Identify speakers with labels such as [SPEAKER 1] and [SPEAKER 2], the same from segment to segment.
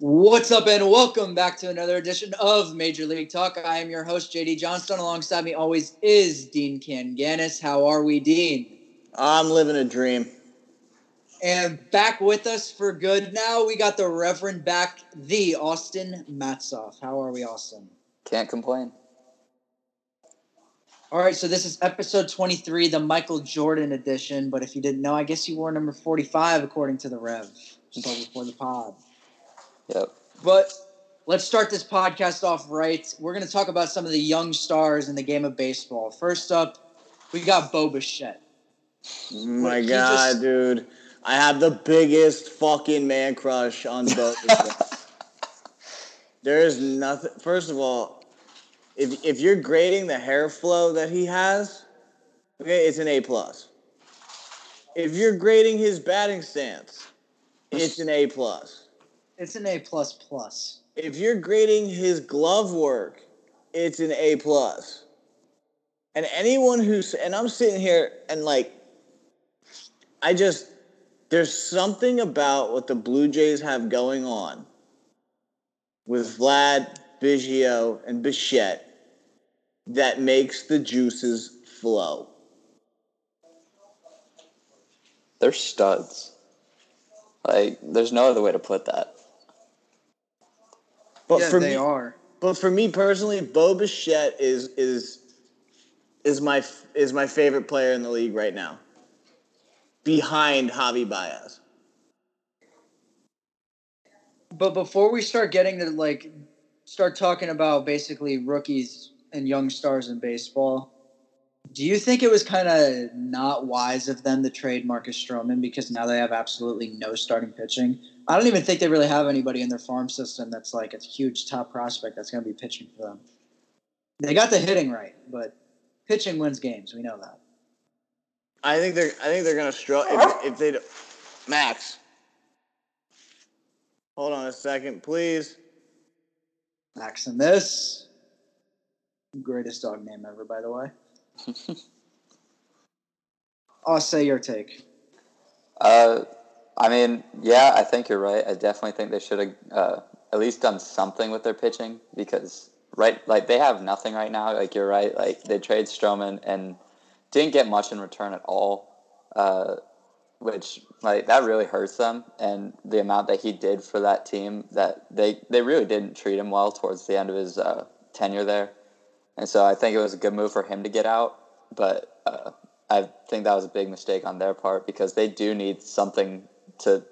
[SPEAKER 1] What's up, and welcome back to another edition of Major League Talk. I am your host, JD Johnston. Alongside me always is Dean Kanganis. How are we, Dean?
[SPEAKER 2] I'm living a dream.
[SPEAKER 1] And back with us for good now, we got the Reverend back, the Austin Matzoff. How are we, Austin?
[SPEAKER 3] Can't complain.
[SPEAKER 1] All right, so this is episode 23, the Michael Jordan edition. But if you didn't know, I guess you wore number 45 according to the Rev, just like before the pod.
[SPEAKER 3] Yep.
[SPEAKER 1] But let's start this podcast off right. We're going to talk about some of the young stars in the game of baseball. First up, we got Bo Bichette.
[SPEAKER 2] Oh My God,
[SPEAKER 1] just-
[SPEAKER 2] dude. I have the biggest fucking man crush on both. of them. there is nothing. First of all, if if you're grading the hair flow that he has, okay, it's an A plus. If you're grading his batting stance, it's an A plus.
[SPEAKER 1] It's an A plus plus.
[SPEAKER 2] If you're grading his glove work, it's an A plus. And anyone who's and I'm sitting here and like I just there's something about what the Blue Jays have going on with Vlad, Biggio, and Bichette that makes the juices flow.
[SPEAKER 3] They're studs. Like, there's no other way to put that.
[SPEAKER 2] But
[SPEAKER 1] yeah,
[SPEAKER 2] for
[SPEAKER 1] they
[SPEAKER 2] me,
[SPEAKER 1] are.
[SPEAKER 2] But for me personally, Bo Bichette is is is my is my favorite player in the league right now. Behind Javi Baez.
[SPEAKER 1] But before we start getting to like start talking about basically rookies and young stars in baseball, do you think it was kind of not wise of them to trade Marcus Stroman because now they have absolutely no starting pitching? I don't even think they really have anybody in their farm system that's like a huge top prospect that's going to be pitching for them. They got the hitting right, but pitching wins games. We know that.
[SPEAKER 2] I think they're I think they're gonna struggle if, if they. do- Max, hold on a second, please.
[SPEAKER 1] Maximus, greatest dog name ever, by the way. I'll say your take.
[SPEAKER 3] Uh, I mean, yeah, I think you're right. I definitely think they should have uh, at least done something with their pitching because, right, like they have nothing right now. Like you're right. Like they trade Stroman and didn't get much in return at all, uh, which like that really hurts them. And the amount that he did for that team, that they they really didn't treat him well towards the end of his uh, tenure there. And so I think it was a good move for him to get out, but uh, I think that was a big mistake on their part because they do need something to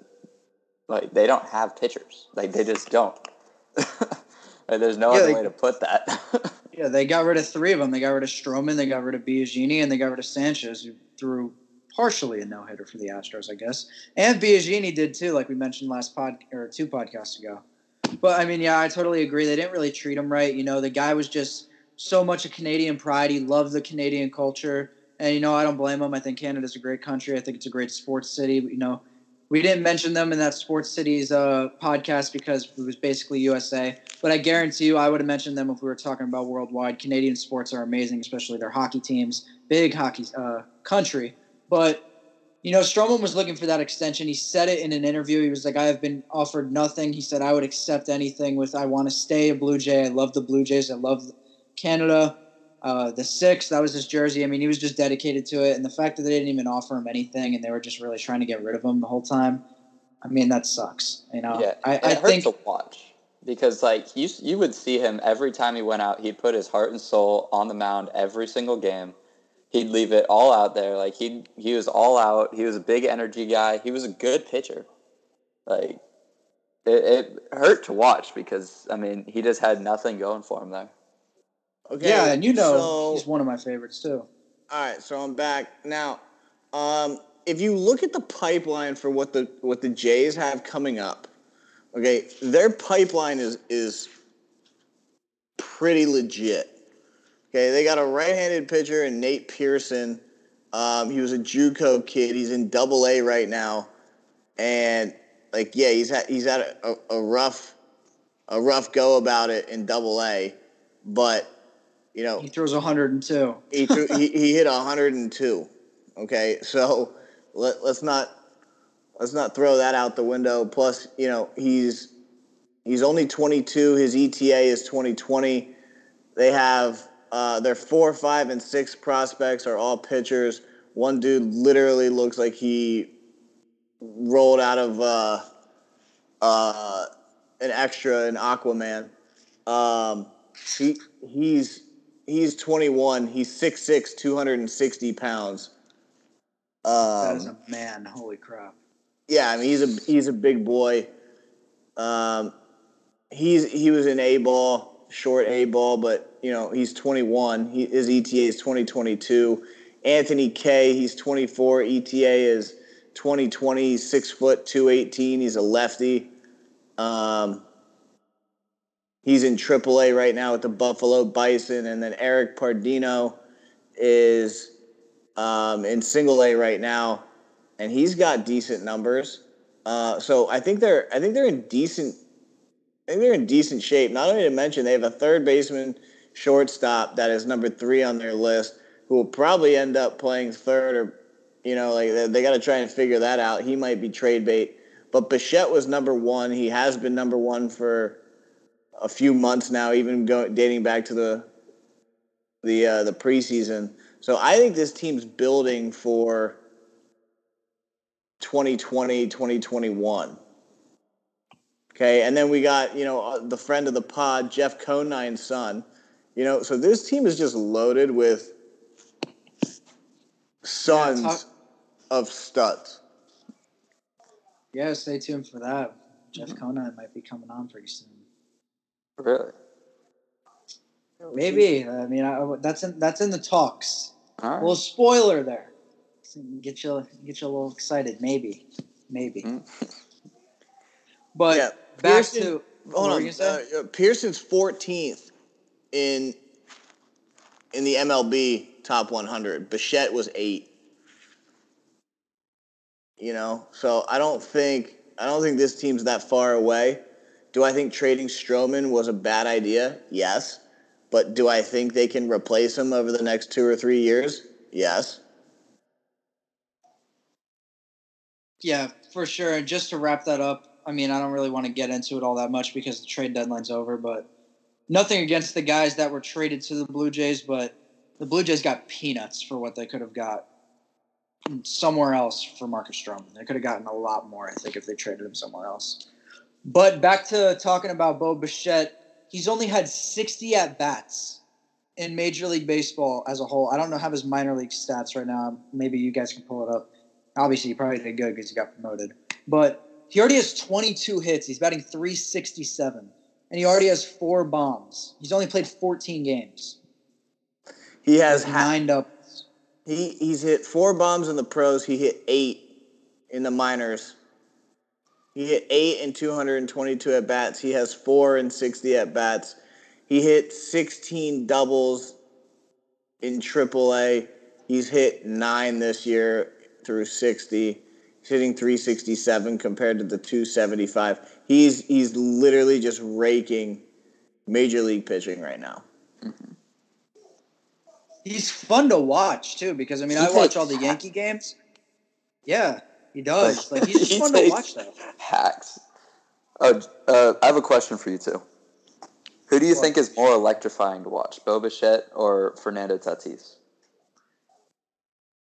[SPEAKER 3] like they don't have pitchers. Like they just don't. like, there's no
[SPEAKER 1] Yeah,
[SPEAKER 3] other
[SPEAKER 1] they-
[SPEAKER 3] way to put that.
[SPEAKER 1] Yeah, they got rid of three of them. They got rid of Stroman, they got rid of Biagini, and they got rid of Sanchez, who threw partially a no hitter for the Astros, I guess. And Biagini did too, like we mentioned last pod or two podcasts ago. But I mean, yeah, I totally agree. They didn't really treat him right. You know, the guy was just so much a Canadian pride. He loved the Canadian culture, and you know, I don't blame him. I think Canada's a great country. I think it's a great sports city. But, you know, we didn't mention them in that Sports Cities uh, podcast because it was basically USA. But I guarantee you, I would have mentioned them if we were talking about worldwide. Canadian sports are amazing, especially their hockey teams. Big hockey uh, country. But, you know, Stroman was looking for that extension. He said it in an interview. He was like, I have been offered nothing. He said, I would accept anything with, I want to stay a Blue Jay. I love the Blue Jays. I love Canada. Uh, the six, that was his jersey. I mean, he was just dedicated to it. And the fact that they didn't even offer him anything and they were just really trying to get rid of him the whole time, I mean, that sucks. You know,
[SPEAKER 3] yeah,
[SPEAKER 1] I,
[SPEAKER 3] it
[SPEAKER 1] I think
[SPEAKER 3] to watch because like you you would see him every time he went out. He'd put his heart and soul on the mound every single game. He'd leave it all out there. Like he he was all out. He was a big energy guy. He was a good pitcher. Like it, it hurt to watch because I mean he just had nothing going for him there.
[SPEAKER 2] Okay.
[SPEAKER 1] yeah, and you know,
[SPEAKER 2] so-
[SPEAKER 1] he's one of my favorites too.
[SPEAKER 2] All right, so I'm back now. Um, if you look at the pipeline for what the what the Jays have coming up, okay, their pipeline is is pretty legit. Okay, they got a right-handed pitcher in Nate Pearson. Um, he was a JUCO kid. He's in Double A right now, and like yeah, he's had he's had a, a, a rough a rough go about it in Double A, but you know
[SPEAKER 1] He throws 102.
[SPEAKER 2] he threw, he, he hit 102. Okay, so let, let's not let's not throw that out the window. Plus, you know, he's he's only 22. His ETA is 2020. They have uh, their four, five, and six prospects are all pitchers. One dude literally looks like he rolled out of uh, uh, an extra in Aquaman. Um, he he's he's 21. He's 6'6", 260 pounds.
[SPEAKER 1] that is
[SPEAKER 2] Um,
[SPEAKER 1] a man. Holy crap.
[SPEAKER 2] yeah, I mean he's a he's a big boy. Um, he's he was an A ball, short A ball, but you know he's 21. He, his ETA is 2022. Anthony Kay, he's 24. ETA is 2020. He's six foot 218. He's a lefty. Um, he's in AAA right now with the Buffalo Bison, and then Eric Pardinho is um, in single A right now, and he's got decent numbers. Uh, so I think they're I think they're in decent I think they're in decent shape. Not only to mention they have a third baseman, shortstop that is number three on their list, who will probably end up playing third or you know like they, they got to try and figure that out. He might be trade bait. But Bichette was number one. He has been number one for a few months now, even go, dating back to the the uh, the preseason. So I think this team's building for 2020, 2021. Okay, and then we got you know uh, the friend of the pod, Jeff Conine's son. You know, so this team is just loaded with sons
[SPEAKER 1] talk-
[SPEAKER 2] of studs.
[SPEAKER 1] Yeah, stay tuned for that. Jeff
[SPEAKER 2] Mm-hmm.
[SPEAKER 1] Conine might be coming on pretty soon.
[SPEAKER 3] Really?
[SPEAKER 1] Maybe. I mean, I, that's in that's in the talks.
[SPEAKER 3] All
[SPEAKER 1] A
[SPEAKER 3] right.
[SPEAKER 1] little spoiler there. Get you get you a little excited. Maybe, maybe.
[SPEAKER 3] Mm.
[SPEAKER 1] But
[SPEAKER 2] Yeah,
[SPEAKER 1] back
[SPEAKER 2] Pearson-
[SPEAKER 1] to
[SPEAKER 2] Hold on,
[SPEAKER 1] you gonna say?
[SPEAKER 2] uh, uh, Pearson's 14th in in the MLB top 100. Bichette was eight. You know, so I don't think I don't think this team's that far away. Do I think trading Stroman was a bad idea? Yes. But do I think they can replace him over the next two or three years? Yes.
[SPEAKER 1] Yeah, for sure. And just to wrap that up, I mean, I don't really want to get into it all that much because the trade deadline's over, but nothing against the guys that were traded to the Blue Jays, but the Blue Jays got peanuts for what they could have got somewhere else for Marcus Stroman. They could have gotten a lot more, I think, if they traded him somewhere else. But back to talking about Bo Bichette, he's only had 60 at bats in Major League Baseball as a whole. I don't know how his minor league stats right now. Maybe you guys can pull it up. Obviously, he probably did good because he got promoted. But he already has 22 hits. He's batting 367. And he already has four bombs. He's only played 14 games.
[SPEAKER 2] He has
[SPEAKER 1] Has
[SPEAKER 2] ha-
[SPEAKER 1] nine doubles.
[SPEAKER 2] He he's hit four bombs in the pros. He hit eight in the minors. He hit eight and 222 at bats. He has four and 60 at bats. He hit 16 doubles in AAA. He's hit nine this year through 60. He's hitting 367 compared to the 275. He's he's literally just raking major league pitching right now.
[SPEAKER 1] He's fun to watch, too, because, I mean,
[SPEAKER 3] He
[SPEAKER 1] I watch all the Yankee games. Yeah, he does. Like, he's just
[SPEAKER 3] He
[SPEAKER 1] fun to watch, though.
[SPEAKER 3] Hacks. Oh, uh, I have a question for you too. Who do you
[SPEAKER 1] What?
[SPEAKER 3] think is more electrifying to watch, Bo Bichette or Fernando Tatis?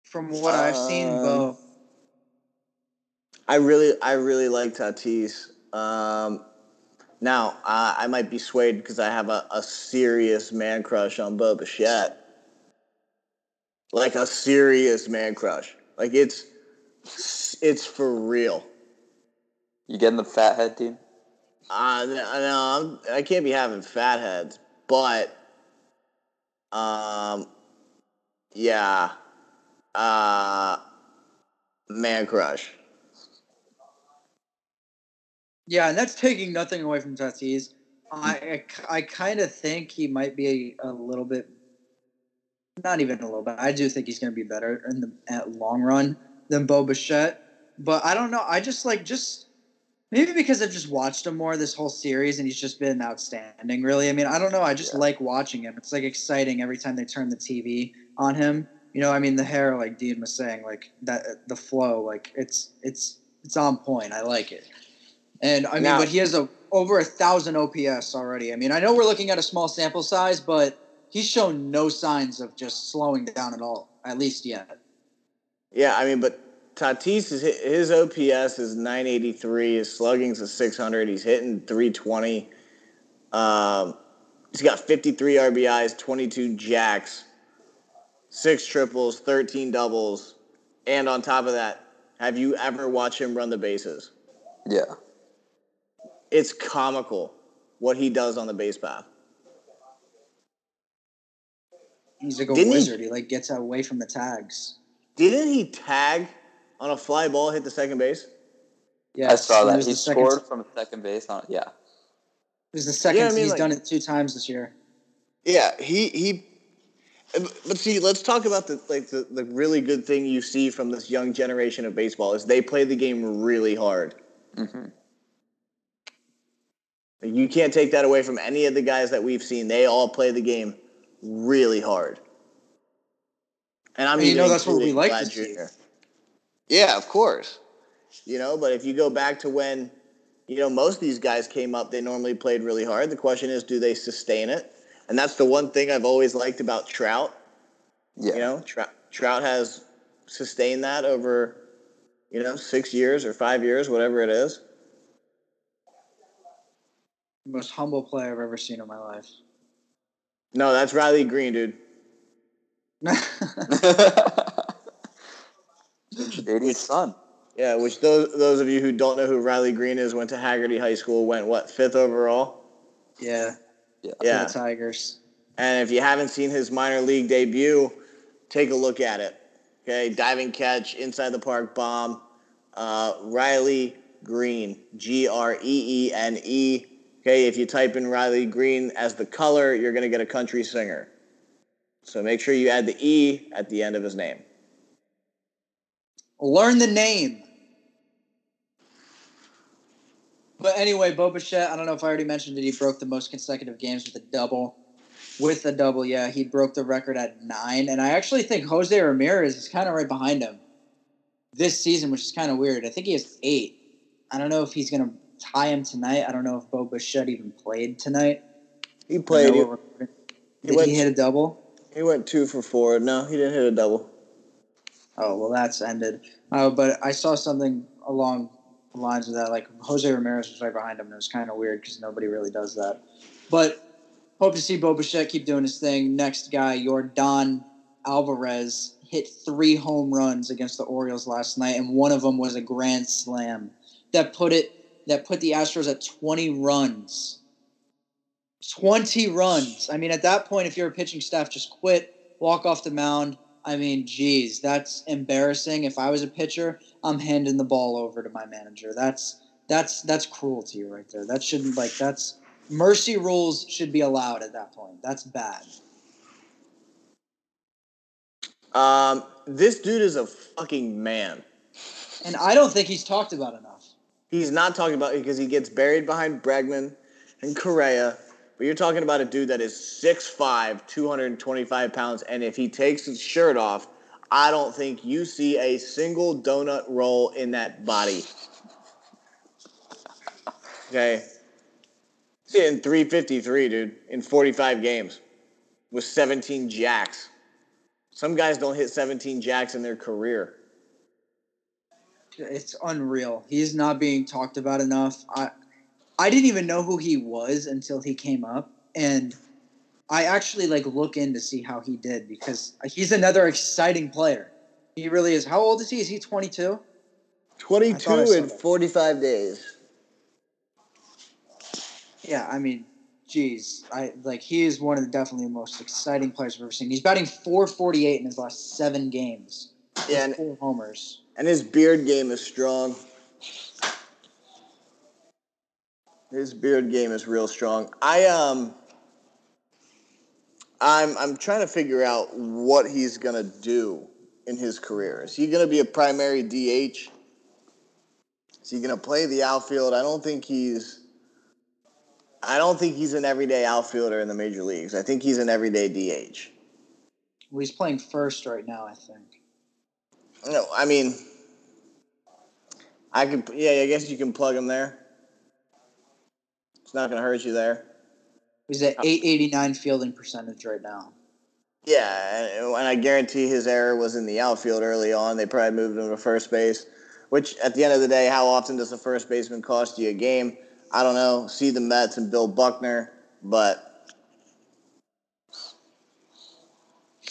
[SPEAKER 1] From what I've seen,
[SPEAKER 2] Um,
[SPEAKER 1] Bo.
[SPEAKER 2] I really, I really like Tatis. Um, now, I, I might be swayed because I have a, a serious man crush on Bo Bichette. Like a serious man crush. Like it's, it's for real.
[SPEAKER 3] You getting the fat head team?
[SPEAKER 2] Uh, no, no, I'm, I can't be having fat heads, but, um, yeah, uh, man crush.
[SPEAKER 1] Yeah, and that's taking nothing away from Tatis. I I, kind of think he might be a, a little bit, not even a little bit. I do think he's going to be better in the at long run than Bo Bichette. But I don't know. I just like just Maybe because I've just watched him more this whole series, and he's just been outstanding. Really, I mean, I don't know. I just
[SPEAKER 3] Yeah.
[SPEAKER 1] like watching him. It's like exciting every time they turn the TV on him. You know, I mean, the hair, like Dean was saying, like that, the flow, like it's it's it's on point. I like it. And I mean,
[SPEAKER 2] Now-
[SPEAKER 1] but he has a over a thousand OPS already. I mean, I know we're looking at a small sample size, but he's shown no signs of just slowing down at all, at least yet.
[SPEAKER 2] Yeah, I mean, but Tatis is his OPS is 983. His slugging's a 600. He's hitting 320. Um, he's got 53 RBIs, 22 jacks, six triples, 13 doubles, and on top of that, have you ever watched him run the bases?
[SPEAKER 3] Yeah.
[SPEAKER 2] It's comical what he does on the base path.
[SPEAKER 1] He's like a
[SPEAKER 2] Didn't he-
[SPEAKER 1] wizard. He like gets away from the tags.
[SPEAKER 2] Didn't he tag on a fly ball, hit the second base?
[SPEAKER 1] Yeah,
[SPEAKER 3] I saw that. He
[SPEAKER 1] the second-
[SPEAKER 3] scored from second base on yeah.
[SPEAKER 1] It was the second.
[SPEAKER 2] Yeah, I mean,
[SPEAKER 1] he's
[SPEAKER 2] like-
[SPEAKER 1] done it two times this year.
[SPEAKER 2] Yeah, he he. But see, let's talk about the like the, the really good thing you see from this young generation of baseball is they play the game really hard.
[SPEAKER 3] hmm
[SPEAKER 2] You can't take that away from any of the guys that we've seen. They all play the game really hard. And I'm
[SPEAKER 1] And you know that's what we like to see.
[SPEAKER 2] Yeah, of course. You know, but if you go back to when, you know, most of these guys came up, they normally played really hard. The question is, do they sustain it? And that's the one thing I've always liked about Trout.
[SPEAKER 3] Yeah.
[SPEAKER 2] You know, Trout, Trout has sustained that over, you know, six years or five years, whatever it is.
[SPEAKER 1] Most humble player I've ever seen in my life.
[SPEAKER 2] No, that's Riley Greene, dude.
[SPEAKER 3] JD's son.
[SPEAKER 2] Yeah, which those those of you who don't know who Riley Greene is went to Hagerty High School, went what fifth overall.
[SPEAKER 1] yeah,
[SPEAKER 3] Yeah.
[SPEAKER 2] Yeah,
[SPEAKER 1] the Tigers.
[SPEAKER 2] and if you haven't seen his minor league debut, take a look at it. Okay, diving catch, inside the park bomb. Uh, Riley Greene, G R E E N E. Okay, if you type in Riley Green as the color, you're gonna get a country singer. So make sure you add the E at the end of his name.
[SPEAKER 1] Learn the name. But anyway, Bo Bichette, I don't know if I already mentioned it. He broke the most consecutive games with a double. With a double, yeah, he broke the record at nine. And I actually think Jose Ramirez is kind of right behind him this season, which is kind of weird. I think he has eight. I don't know if he's going to tie him tonight. I don't know if Bo Bichette even played tonight.
[SPEAKER 2] He played. He, he
[SPEAKER 1] Did
[SPEAKER 2] went-
[SPEAKER 1] he hit a double?
[SPEAKER 2] He went two for four. No, he didn't hit a double.
[SPEAKER 1] Oh well, that's ended. Uh, but I saw something along the lines of that, like Jose Ramirez was right behind him, and it was kind of weird because nobody really does that. But hope to see Bo Bichette keep doing his thing. Next guy, Yordan Alvarez hit three home runs against the Orioles last night, and one of them was a grand slam that put it that put the Astros at twenty runs. Twenty runs. I mean, at that point, if you're a pitching staff, just quit, walk off the mound. I mean, geez, that's embarrassing. If I was a pitcher, I'm handing the ball over to my manager. That's that's that's cruelty right there. That shouldn't like that's mercy rules should be allowed at that point. That's bad.
[SPEAKER 2] Um, this dude is a fucking man.
[SPEAKER 1] And I don't think he's talked about enough.
[SPEAKER 2] He's not talking about because he gets buried behind Bregman and Correa. But you're talking about a dude that is 6'5", 225 pounds, and if he takes his shirt off, I don't think you see a single donut roll in that body. Okay. Hitting 353, dude, in 45 games with 17 jacks. Some guys don't hit 17 jacks in their career.
[SPEAKER 1] It's unreal. He's not being talked about enough. I I didn't even know who he was until he came up and I actually like look in to see how he did because he's another exciting player. He really is. How old is he? Is he 22?
[SPEAKER 2] 22
[SPEAKER 1] I thought I saw
[SPEAKER 2] in 45 days.
[SPEAKER 1] Yeah, I mean, geez, I like he is one of the definitely the most exciting players I've ever seen. He's batting 448 in his last seven games.
[SPEAKER 2] Yeah, and,
[SPEAKER 1] Four homers.
[SPEAKER 2] and his beard game is strong. His beard game is real strong. I um I'm I'm trying to figure out what he's going to do in his career. Is he going to be a primary DH? Is he going to play the outfield? I don't think he's. I don't think he's an everyday outfielder in the major leagues. I think he's an everyday DH.
[SPEAKER 1] Well, he's playing first right now, I think.
[SPEAKER 2] No, I mean, I can. Yeah, I guess you can plug him there. It's not going to hurt you there.
[SPEAKER 1] He's at 889 fielding percentage right now.
[SPEAKER 2] Yeah, and, and I guarantee his error was in the outfield early on. They probably moved him to first base, which at the end of the day, how often does a first baseman cost you a game? I don't know. See the Mets and Bill Buckner, but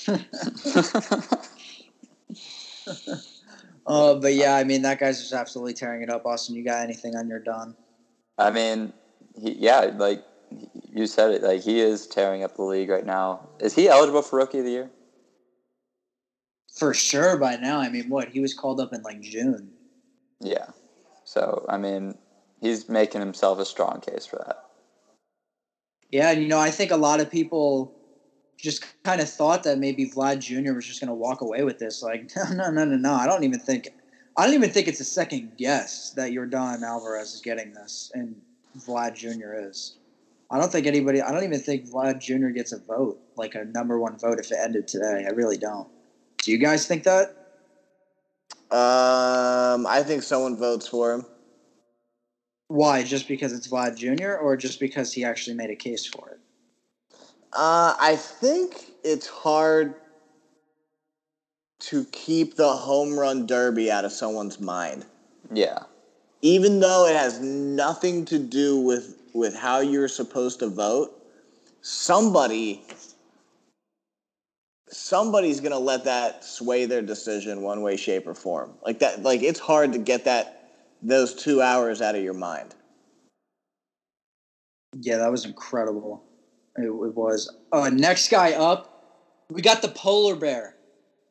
[SPEAKER 1] Uh, but yeah, I mean that guy's just absolutely tearing it up. Austin, you got anything on your done?
[SPEAKER 3] I mean, he, yeah, like you said it, like he is tearing up the league right now. Is he eligible for Rookie of the Year?
[SPEAKER 1] For sure by now. I mean, what? He was called up in like June.
[SPEAKER 3] Yeah. So I mean, he's making himself a strong case for that.
[SPEAKER 1] Yeah, and you know, I think a lot of people just kind of thought that maybe Vlad Jr. was just going to walk away with this. Like, no, no, no, no, no. I don't even think, I don't even think it's a second guess that Yordan Alvarez is getting this, and Vlad Jr. is. I don't think anybody. I don't even think Vlad Jr. gets a vote, like a number one vote, if it ended today. I really don't. Do you guys think that?
[SPEAKER 2] um, I think someone votes for him.
[SPEAKER 1] Why? Just because it's Vlad Jr. or just because he actually made a case for it?
[SPEAKER 2] Uh, I think it's hard to keep the home run derby out of someone's mind.
[SPEAKER 3] Yeah.
[SPEAKER 2] Even though it has nothing to do with with how you're supposed to vote somebody somebody's going to let that sway their decision one way shape or form like that like it's hard to get that those 2 hours out of your mind
[SPEAKER 1] Yeah, that was incredible. It, it was. Uh, next guy up, we got the polar bear,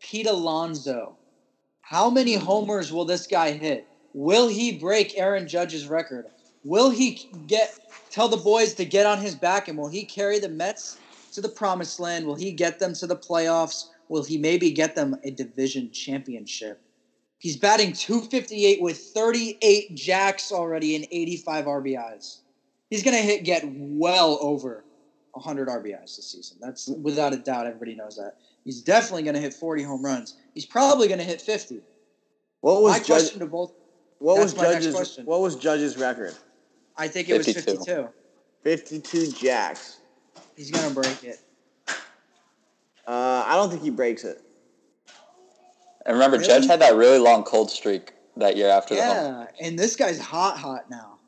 [SPEAKER 1] Pete Alonso. How many homers will this guy hit? Will he break Aaron Judge's record? Will he get tell the boys to get on his back and will he carry the Mets to the promised land? Will he get them to the playoffs? Will he maybe get them a division championship? He's batting 258 with 38 jacks already and 85 RBIs. He's going to hit get well over 100 RBIs this season. That's without a doubt. Everybody knows that. He's definitely going to hit 40 home runs. He's probably going to hit 50.
[SPEAKER 2] what was
[SPEAKER 1] My
[SPEAKER 2] Judge,
[SPEAKER 1] question to both,
[SPEAKER 2] what
[SPEAKER 1] that's
[SPEAKER 2] was judge's what was judge's record
[SPEAKER 1] I think it was
[SPEAKER 3] 52.
[SPEAKER 1] 52.
[SPEAKER 2] 52 jacks
[SPEAKER 1] He's going to break it.
[SPEAKER 2] uh, i don't think he breaks it
[SPEAKER 3] And remember,
[SPEAKER 1] Really?
[SPEAKER 3] Judge had that really long cold streak that year after the home.
[SPEAKER 1] Yeah, and this guy's hot, hot now.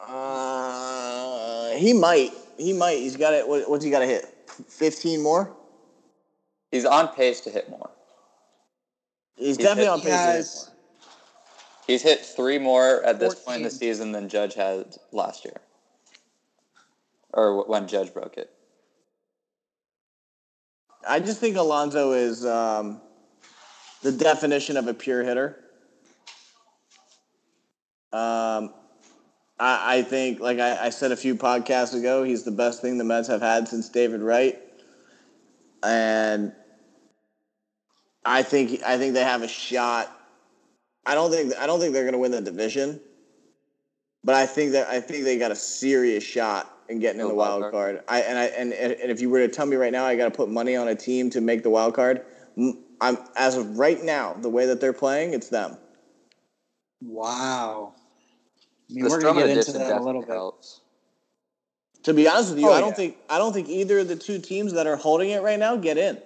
[SPEAKER 2] Uh, he might. He might. He's got it. What, what's he got to hit? Fifteen more.
[SPEAKER 3] He's on pace to hit more.
[SPEAKER 2] He's
[SPEAKER 3] He's
[SPEAKER 2] definitely
[SPEAKER 3] hit-
[SPEAKER 2] on pace. hit
[SPEAKER 1] has-
[SPEAKER 3] He's hit three more at this point in the season than Judge had last year, or when Judge broke it.
[SPEAKER 2] I just think Alonso is um, the definition of a pure hitter. Um, I, I think, like I, I said a few podcasts ago, he's the best thing the Mets have had since David Wright, and I think I think they have a shot. I don't think I don't think they're going to win the division, but I think that I think they got a serious shot in getting in
[SPEAKER 3] The
[SPEAKER 2] the
[SPEAKER 3] wild
[SPEAKER 2] wild
[SPEAKER 3] card.
[SPEAKER 2] card. I and I and, and if you were to tell me right now, I got to put money on a team to make the wild card. m- I'm as of right now, the way that they're playing, it's them.
[SPEAKER 1] Wow. I mean,
[SPEAKER 3] The
[SPEAKER 1] we're going to
[SPEAKER 3] Stroman
[SPEAKER 1] get into
[SPEAKER 3] addition
[SPEAKER 1] that a little bit.
[SPEAKER 3] helps.
[SPEAKER 2] To be honest with you,
[SPEAKER 1] Oh,
[SPEAKER 2] I don't
[SPEAKER 1] yeah.
[SPEAKER 2] think I don't think either of the two teams that are holding it right now get in.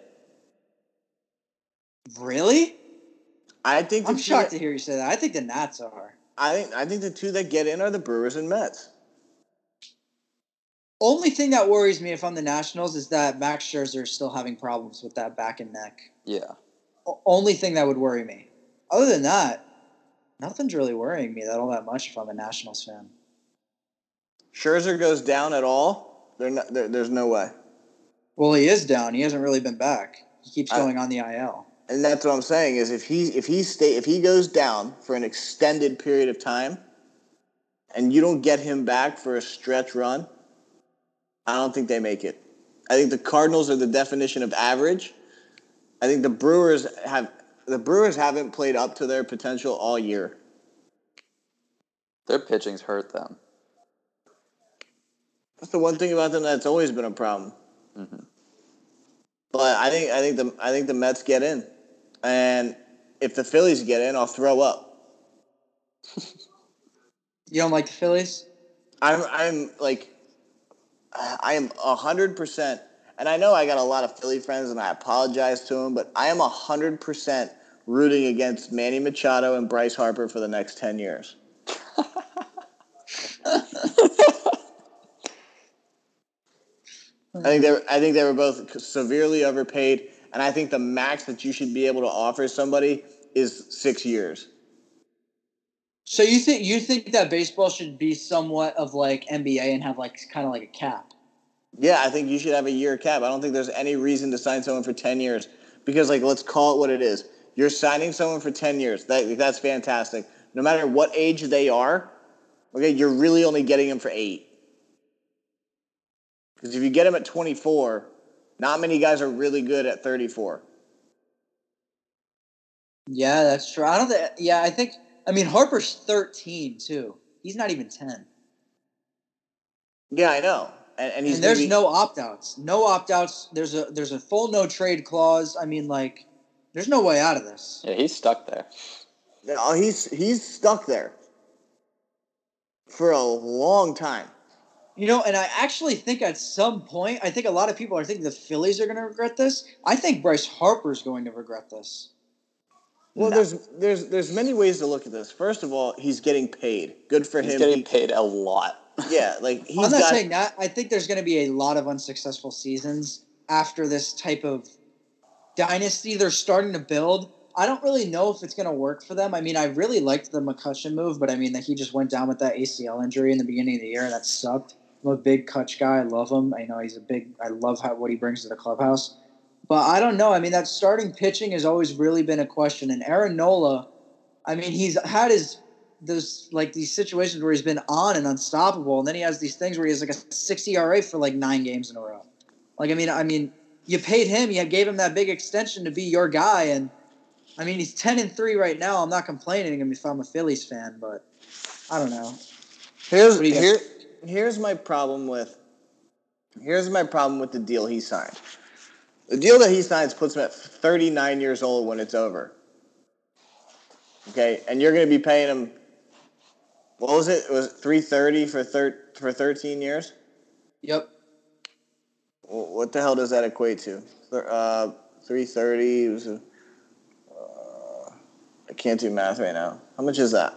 [SPEAKER 1] Really?
[SPEAKER 2] I think
[SPEAKER 1] I'm shocked
[SPEAKER 2] that-
[SPEAKER 1] to hear you say that. I think the Nats are.
[SPEAKER 2] I think I think the two that get in are the Brewers and Mets.
[SPEAKER 1] Only thing that worries me if I'm the Nationals is that Max Scherzer is still having problems with that back and neck.
[SPEAKER 3] Yeah.
[SPEAKER 1] O- only thing that would worry me. Other than that, nothing's really worrying me that all that much if I'm a Nationals fan.
[SPEAKER 2] Scherzer goes down at all, they're not, there there's no way.
[SPEAKER 1] Well, he is down. He hasn't really been back. He keeps
[SPEAKER 2] I-
[SPEAKER 1] going on the IL.
[SPEAKER 2] And that's what I'm saying is if he if he stay if he goes down for an extended period of time, and you don't get him back for a stretch run, I don't think they make it. I think the Cardinals are the definition of average. I think the Brewers have the Brewers haven't played up to their potential all year.
[SPEAKER 3] Their pitching's hurt them.
[SPEAKER 2] That's the one thing about them that's always been a problem.
[SPEAKER 3] Mhm.
[SPEAKER 2] But I think I think the I think the Mets get in, and if the Phillies get in, I'll throw up.
[SPEAKER 1] You don't like the Phillies?
[SPEAKER 2] I'm I'm like I am hundred percent, and I know I got a lot of Philly friends, and I apologize to them, but I am hundred percent rooting against Manny Machado and Bryce Harper for the next ten years. I think they were, I think they were both severely overpaid, and I think the max that you should be able to offer somebody is six years.
[SPEAKER 1] So you think you think that baseball should be somewhat of like NBA and have like kind of like a cap?
[SPEAKER 2] Yeah, I think you should have a year cap. I don't think there's any reason to sign someone for 10 years because, like, let's call it what it is. You're signing someone for 10 years. That, that's fantastic. No matter what age they are, okay, you're really only getting them for eight. Because if you get them at 24, not many guys are really good at 34.
[SPEAKER 1] Yeah, that's true. I don't think. Yeah, I think. I mean, Harper's thirteen too. He's not even ten.
[SPEAKER 2] Yeah, I know. And, and he's
[SPEAKER 1] and there's
[SPEAKER 2] gonna
[SPEAKER 1] no opt outs. No opt outs. There's a there's a full no trade clause. I mean, like, there's no way out of this.
[SPEAKER 3] Yeah, he's stuck there.
[SPEAKER 2] No, he's he's stuck there for a long time.
[SPEAKER 1] You know, and I actually think at some point, I think a lot of people are thinking the Phillies are going to regret this. I think Bryce Harper's going to regret this.
[SPEAKER 2] Well,
[SPEAKER 3] No.
[SPEAKER 2] there's there's there's many ways to look at this. First of all, he's getting paid. Good for him.
[SPEAKER 3] He's
[SPEAKER 2] him.
[SPEAKER 3] getting
[SPEAKER 2] He-
[SPEAKER 3] paid a lot.
[SPEAKER 2] yeah, like he's
[SPEAKER 1] I'm not
[SPEAKER 2] got.
[SPEAKER 1] saying that. I think there's going to be a lot of unsuccessful seasons after this type of dynasty they're starting to build. I don't really know if it's going to work for them. I mean, I really liked the McCutchen move, but I mean, that he just went down with that ACL injury in the beginning of the year, and that sucked. I'm a big Cutch guy. I love him. I know he's a big. I love how what he brings to the clubhouse. But I don't know. I mean, that starting pitching has always really been a question. And Aaron Nola, I mean, he's had his those like these situations where he's been on and unstoppable, and then he has these things where he has like a 60 ERA for like nine games in a row. Like, I mean, I mean, you paid him, you gave him that big extension to be your guy, and I mean, he's 10 and three right now. I'm not complaining. I mean, if I'm a Phillies fan, but I don't know.
[SPEAKER 2] Here's
[SPEAKER 1] What do
[SPEAKER 2] here, here's my problem with here's my problem with the deal he signed. The deal that he signs puts him at 39 years old when it's over. Okay, and you're going to be paying him. What was it? It was 330 for thir- for 13 years.
[SPEAKER 1] Yep.
[SPEAKER 2] Wh- What the hell does that equate to? Uh, 330 was. A, uh, I can't do math right now. How much is that?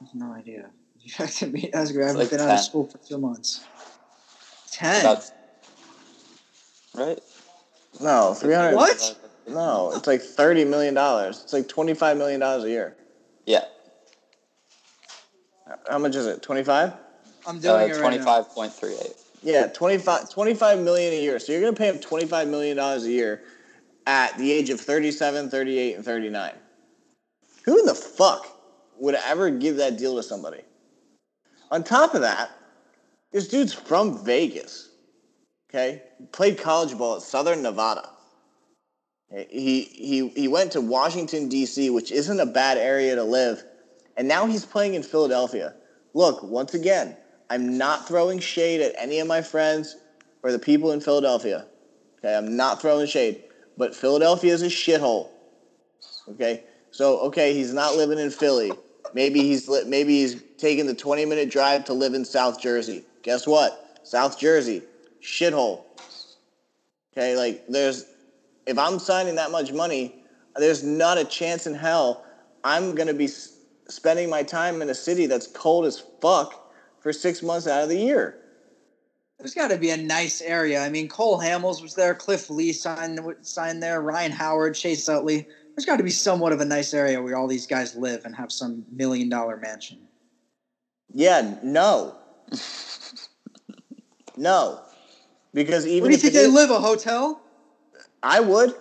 [SPEAKER 1] I have no idea. You have to be as good. I haven't
[SPEAKER 3] like
[SPEAKER 1] been out of school for two months. 10.
[SPEAKER 3] That's right.
[SPEAKER 2] No, 300.
[SPEAKER 1] What?
[SPEAKER 2] No, it's like thirty million dollars. It's like twenty five million dollars a year.
[SPEAKER 3] Yeah,
[SPEAKER 2] How much is it? Twenty five?
[SPEAKER 1] I'm doing
[SPEAKER 3] uh,
[SPEAKER 1] it right now.
[SPEAKER 3] twenty-five point three eight.
[SPEAKER 2] Yeah, 25, 25 million a year. So you're gonna pay him twenty five million dollars a year at the age of 37, 38, and thirty nine. Who in the fuck would ever give that deal to somebody? On top of that, this dude's from Vegas. Okay, played college ball at Southern Nevada. He he he went to Washington D.C., which isn't a bad area to live, and now he's playing in Philadelphia. Look, once again, I'm not throwing shade at any of my friends or the people in Philadelphia. Okay, I'm not throwing shade, but Philadelphia is a shithole. Okay, so okay, he's not living in Philly. Maybe he's maybe he's taking the 20 minute drive to live in South Jersey. Guess what? South Jersey, shithole. Okay, like there's if I'm signing that much money, there's not a chance in hell I'm gonna be spending my time in a city that's cold as fuck for six months out of the year.
[SPEAKER 1] There's got to be a nice area. I mean, Cole Hamels was there, Cliff Lee signed signed there, Ryan Howard, Chase Utley. There's got to be somewhat of a nice area where all these guys live and have some million dollar mansion.
[SPEAKER 2] Yeah, no, no, because even
[SPEAKER 1] Where do you
[SPEAKER 2] if
[SPEAKER 1] think they
[SPEAKER 2] is-
[SPEAKER 1] live? A hotel?
[SPEAKER 2] I would,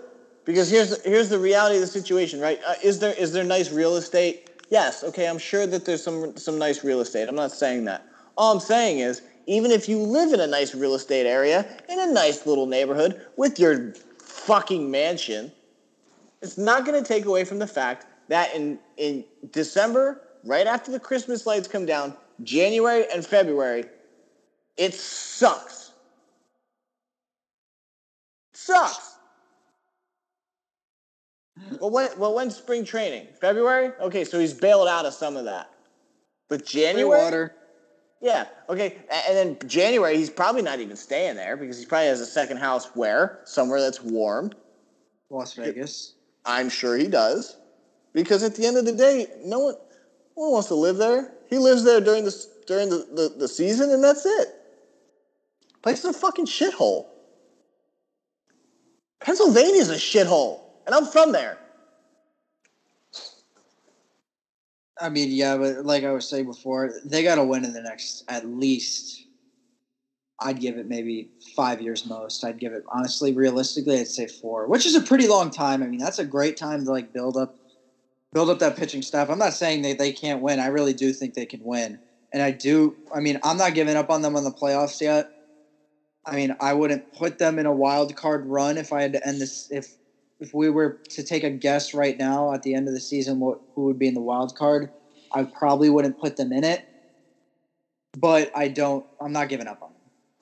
[SPEAKER 2] because here's here's the reality of the situation, right? Uh, is there is there nice real estate? Yes. Okay, I'm sure that there's some some nice real estate. I'm not saying that. All I'm saying is, even if you live in a nice real estate area in a nice little neighborhood with your fucking mansion, It's not going to take away from the fact that in in December, right after the Christmas lights come down, January and February, it sucks. Sucks. Well, when well when's spring training? February? Okay, so he's bailed out of some of that. But January,
[SPEAKER 1] Water.
[SPEAKER 2] yeah, okay, and then January he's probably not even staying there because he probably has a second house where somewhere that's warm.
[SPEAKER 1] Las Vegas.
[SPEAKER 2] I'm sure he does. Because at the end of the day, no one, no one wants to live there. He lives there during the during the, the, the season, and that's it. Place is a fucking shithole. Pennsylvania's a shithole, and I'm from there.
[SPEAKER 1] I mean, yeah, but like I was saying before, they got to win in the next at least. I'd give it maybe five years most. I'd give it honestly, realistically, I'd say four, which is a pretty long time. I mean, that's a great time to like build up, build up that pitching staff. I'm not saying they they can't win. I really do think they can win, and I do. I mean, I'm not giving up on them on the playoffs yet. I mean, I wouldn't put them in a wild card run if I had to end this. If if we were to take a guess right now at the end of the season, what who would be in the wild card? I probably wouldn't put them in it. But I don't. I'm not giving up on them.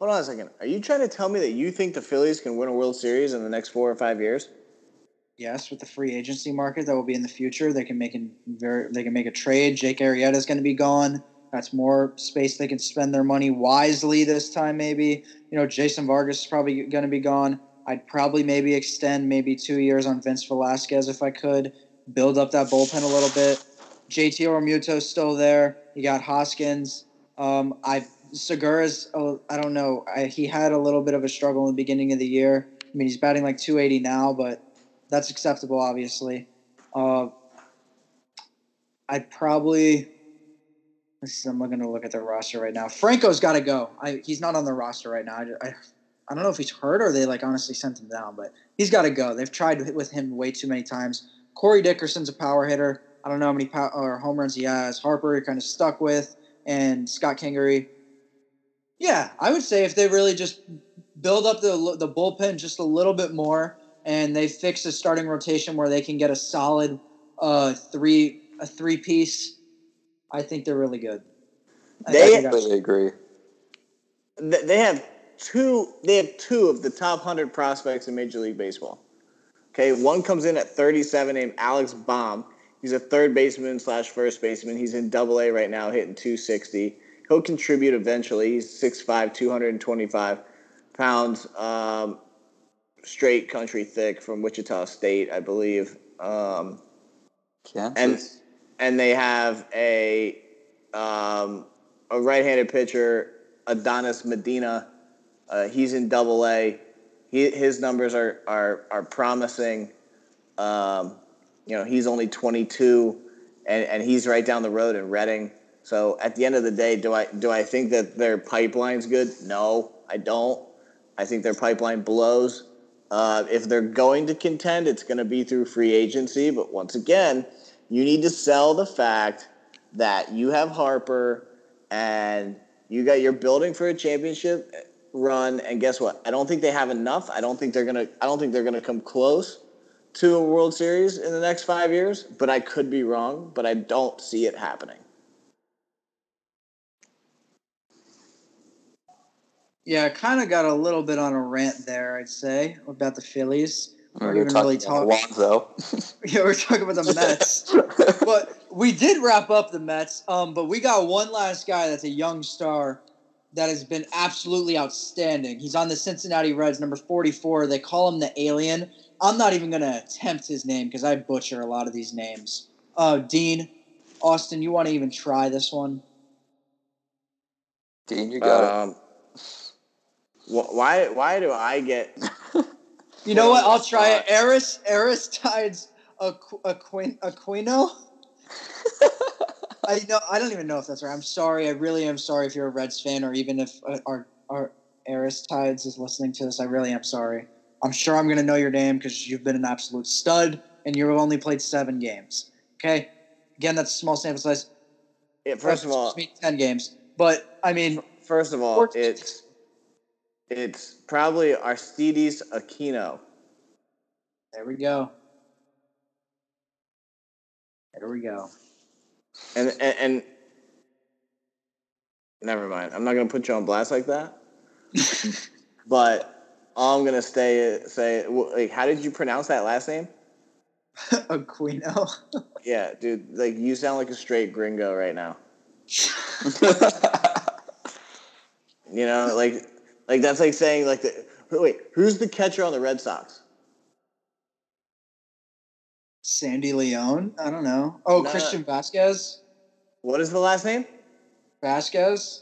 [SPEAKER 2] Hold on a second. Are you trying to tell me that you think the Phillies can win a World Series in the next four or five years?
[SPEAKER 1] Yes, with the free agency market that will be in the future, they can make a very they can make a trade. Jake Arrieta is going to be gone. That's more space they can spend their money wisely this time. Maybe you know Jason Vargas is probably going to be gone. I'd probably maybe extend maybe two years on Vince Velasquez if I could build up that bullpen a little bit. JT Realmuto's still there. You got Hoskins. Um, I Segura's. Oh, I don't know. I, he had a little bit of a struggle in the beginning of the year. I mean, he's batting like 280 now, but that's acceptable, obviously. Uh, I'd probably. Let's see, I'm looking to look at the roster right now. Franco's got to go. I, he's not on the roster right now. I, I, I don't know if he's hurt or they like honestly sent him down, but he's got to go. They've tried with him way too many times. Corey Dickerson's a power hitter. I don't know how many pow- or home runs he has. Harper you're kind of stuck with, and Scott Kingery. Yeah, I would say if they really just build up the the bullpen just a little bit more, and they fix the starting rotation where they can get a solid uh, three a three piece, I think they're really good. I
[SPEAKER 2] They-
[SPEAKER 1] think
[SPEAKER 3] I
[SPEAKER 1] that's-
[SPEAKER 3] completely agree.
[SPEAKER 2] They have two. They have two of the top hundred prospects in Major League Baseball. Okay, one comes in at 37, named Alex Bohm. He's a third baseman slash first baseman. He's in Double A right now, hitting 260. He'll contribute eventually. He's 6'5", 225 pounds, um, straight country thick from Wichita State, I believe. Um, and
[SPEAKER 3] Kansas.
[SPEAKER 2] and they have a um, a right-handed pitcher, Adonis Medina. Uh, he's in Double A. He, his numbers are are are promising. Um, you know, he's only 22, and, and he's right down the road in Reading. So at the end of the day, do I do I think that their pipeline's good? No, I don't. I think their pipeline blows. Uh, if they're going to contend, it's going to be through free agency. But once again, you need to sell the fact that you have Harper and you got you're building for a championship run. And guess what? I don't think they have enough. I don't think they're gonna. I don't think they're gonna come close to a World Series in the next five years. But I could be wrong. But I don't see it happening.
[SPEAKER 1] Yeah, kind of got a little bit on a rant there, I'd say, about the Phillies.
[SPEAKER 3] We
[SPEAKER 1] We're
[SPEAKER 3] were
[SPEAKER 1] even really
[SPEAKER 3] talking
[SPEAKER 1] talk.
[SPEAKER 3] about Alonso.
[SPEAKER 1] Yeah, we're talking about the Mets. but we did wrap up the Mets. Um, but we got one last guy that's a young star that has been absolutely outstanding. He's on the Cincinnati Reds, number 44. They call him the Alien. I'm not even going to attempt his name because I butcher a lot of these names. Uh, Dean, Austin, you want to even try this one?
[SPEAKER 3] Dean, you got
[SPEAKER 2] Um, wh- why? Why do I get?
[SPEAKER 1] You know what? I'll try it. Eris, Aristides Aqu- Aquin- Aquino. I know. I don't even know if that's right. I'm sorry. I really am sorry if you're a Reds fan, or even if uh, our our Aristides is listening to this. I really am sorry. I'm sure I'm going to know your name because you've been an absolute stud, and you've only played seven games. Okay. Again, that's a small sample size.
[SPEAKER 2] Yeah, first of all,
[SPEAKER 1] ten games. But I mean,
[SPEAKER 2] first of all, it's it's probably Aristides Aquino.
[SPEAKER 1] there we go. There we go.
[SPEAKER 2] And, and and never mind. I'm not gonna put you on blast like that. but all I'm gonna say say like, how did you pronounce that last name?
[SPEAKER 1] Aquino.
[SPEAKER 2] Yeah, dude. Like you sound like a straight gringo right now. You know, like like that's like saying like the wait, who's the catcher on the Red Sox?
[SPEAKER 1] Sandy León. I don't know. Oh,
[SPEAKER 2] No.
[SPEAKER 1] Christian Vázquez.
[SPEAKER 2] What is the last name?
[SPEAKER 1] Vázquez.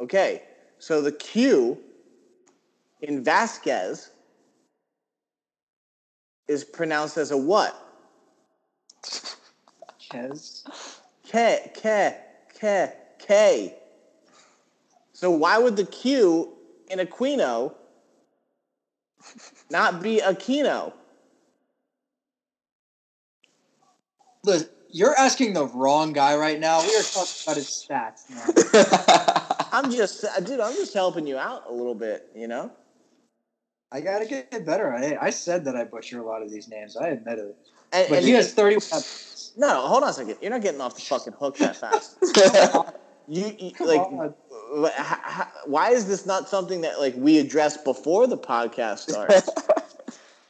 [SPEAKER 2] Okay, so the Q in Vázquez is pronounced as a what?
[SPEAKER 1] Kez.
[SPEAKER 2] K, K, K, K. So why would the Q in Aquino not be Aquino?
[SPEAKER 1] Look, you're asking the wrong guy right now. We are talking about his stats, man.
[SPEAKER 2] I'm just, dude, I'm just helping you out a little bit, you know?
[SPEAKER 1] I gotta get better. I, I said that I butcher a lot of these names. I admit it.
[SPEAKER 2] And,
[SPEAKER 1] But
[SPEAKER 2] and
[SPEAKER 1] he has thirty.
[SPEAKER 2] no, hold on a second. You're not getting off the fucking hook that fast. You, you like,
[SPEAKER 1] on.
[SPEAKER 2] Why is this not something that like we address before the podcast starts?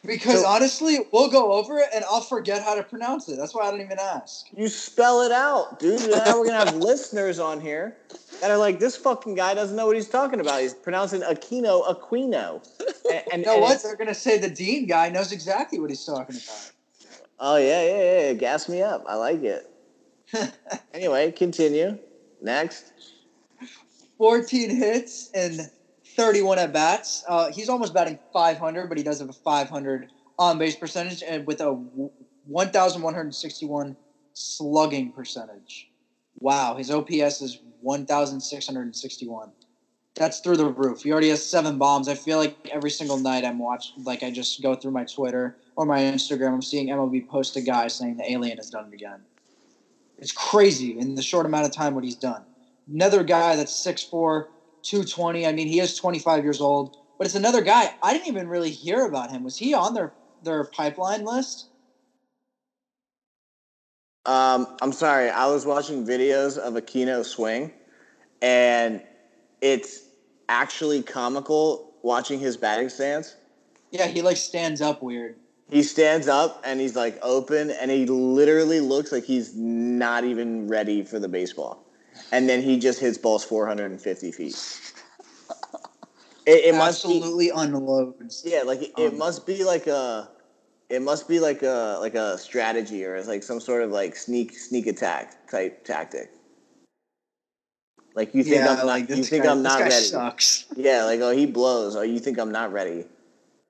[SPEAKER 1] Because
[SPEAKER 2] So-
[SPEAKER 1] honestly, we'll go over it and I'll forget how to pronounce it. That's why I don't even ask.
[SPEAKER 2] you spell it out, dude. Now we're gonna have listeners on here that are like, this fucking guy doesn't know what he's talking about. He's pronouncing Aquino Aquino. And, and,
[SPEAKER 1] You know
[SPEAKER 2] and
[SPEAKER 1] what? They're gonna say the Dean guy knows exactly what he's talking about.
[SPEAKER 2] Oh yeah, yeah, yeah. Gas me up. I like it. Anyway, continue. Next.
[SPEAKER 1] 14 hits and 31 at bats. Uh, he's almost batting 500, but he does have a 500 on base percentage and with a 1,161 slugging percentage. Wow, his OPS is 1,661. That's through the roof. He already has seven bombs. I feel like every single night I'm watching, like I just go through my Twitter or my Instagram, I'm seeing MLB post a guy saying the alien has done it again. It's crazy in the short amount of time what he's done. Another guy that's 6'4, 220. I mean, he is 25 years old, but it's another guy. I didn't even really hear about him. Was he on their, their pipeline list?
[SPEAKER 2] Um, I'm sorry. I was watching videos of Aquino swing, and it's actually comical watching his batting stance.
[SPEAKER 1] Yeah, he like stands up weird.
[SPEAKER 2] He stands up and he's like open, and he literally looks like he's not even ready for the baseball. And then he just hits balls 450 feet. It, it must be,
[SPEAKER 1] Absolutely unloads.
[SPEAKER 2] yeah, like it, it
[SPEAKER 1] Um,
[SPEAKER 2] must be like a, it must be like a like a strategy or it's like some sort of like sneak sneak attack type tactic. Like you think
[SPEAKER 1] yeah,
[SPEAKER 2] I'm not,
[SPEAKER 1] like this
[SPEAKER 2] you think
[SPEAKER 1] guy,
[SPEAKER 2] I'm not ready.
[SPEAKER 1] sucks.
[SPEAKER 2] Yeah, like oh he blows. Oh you think I'm not ready?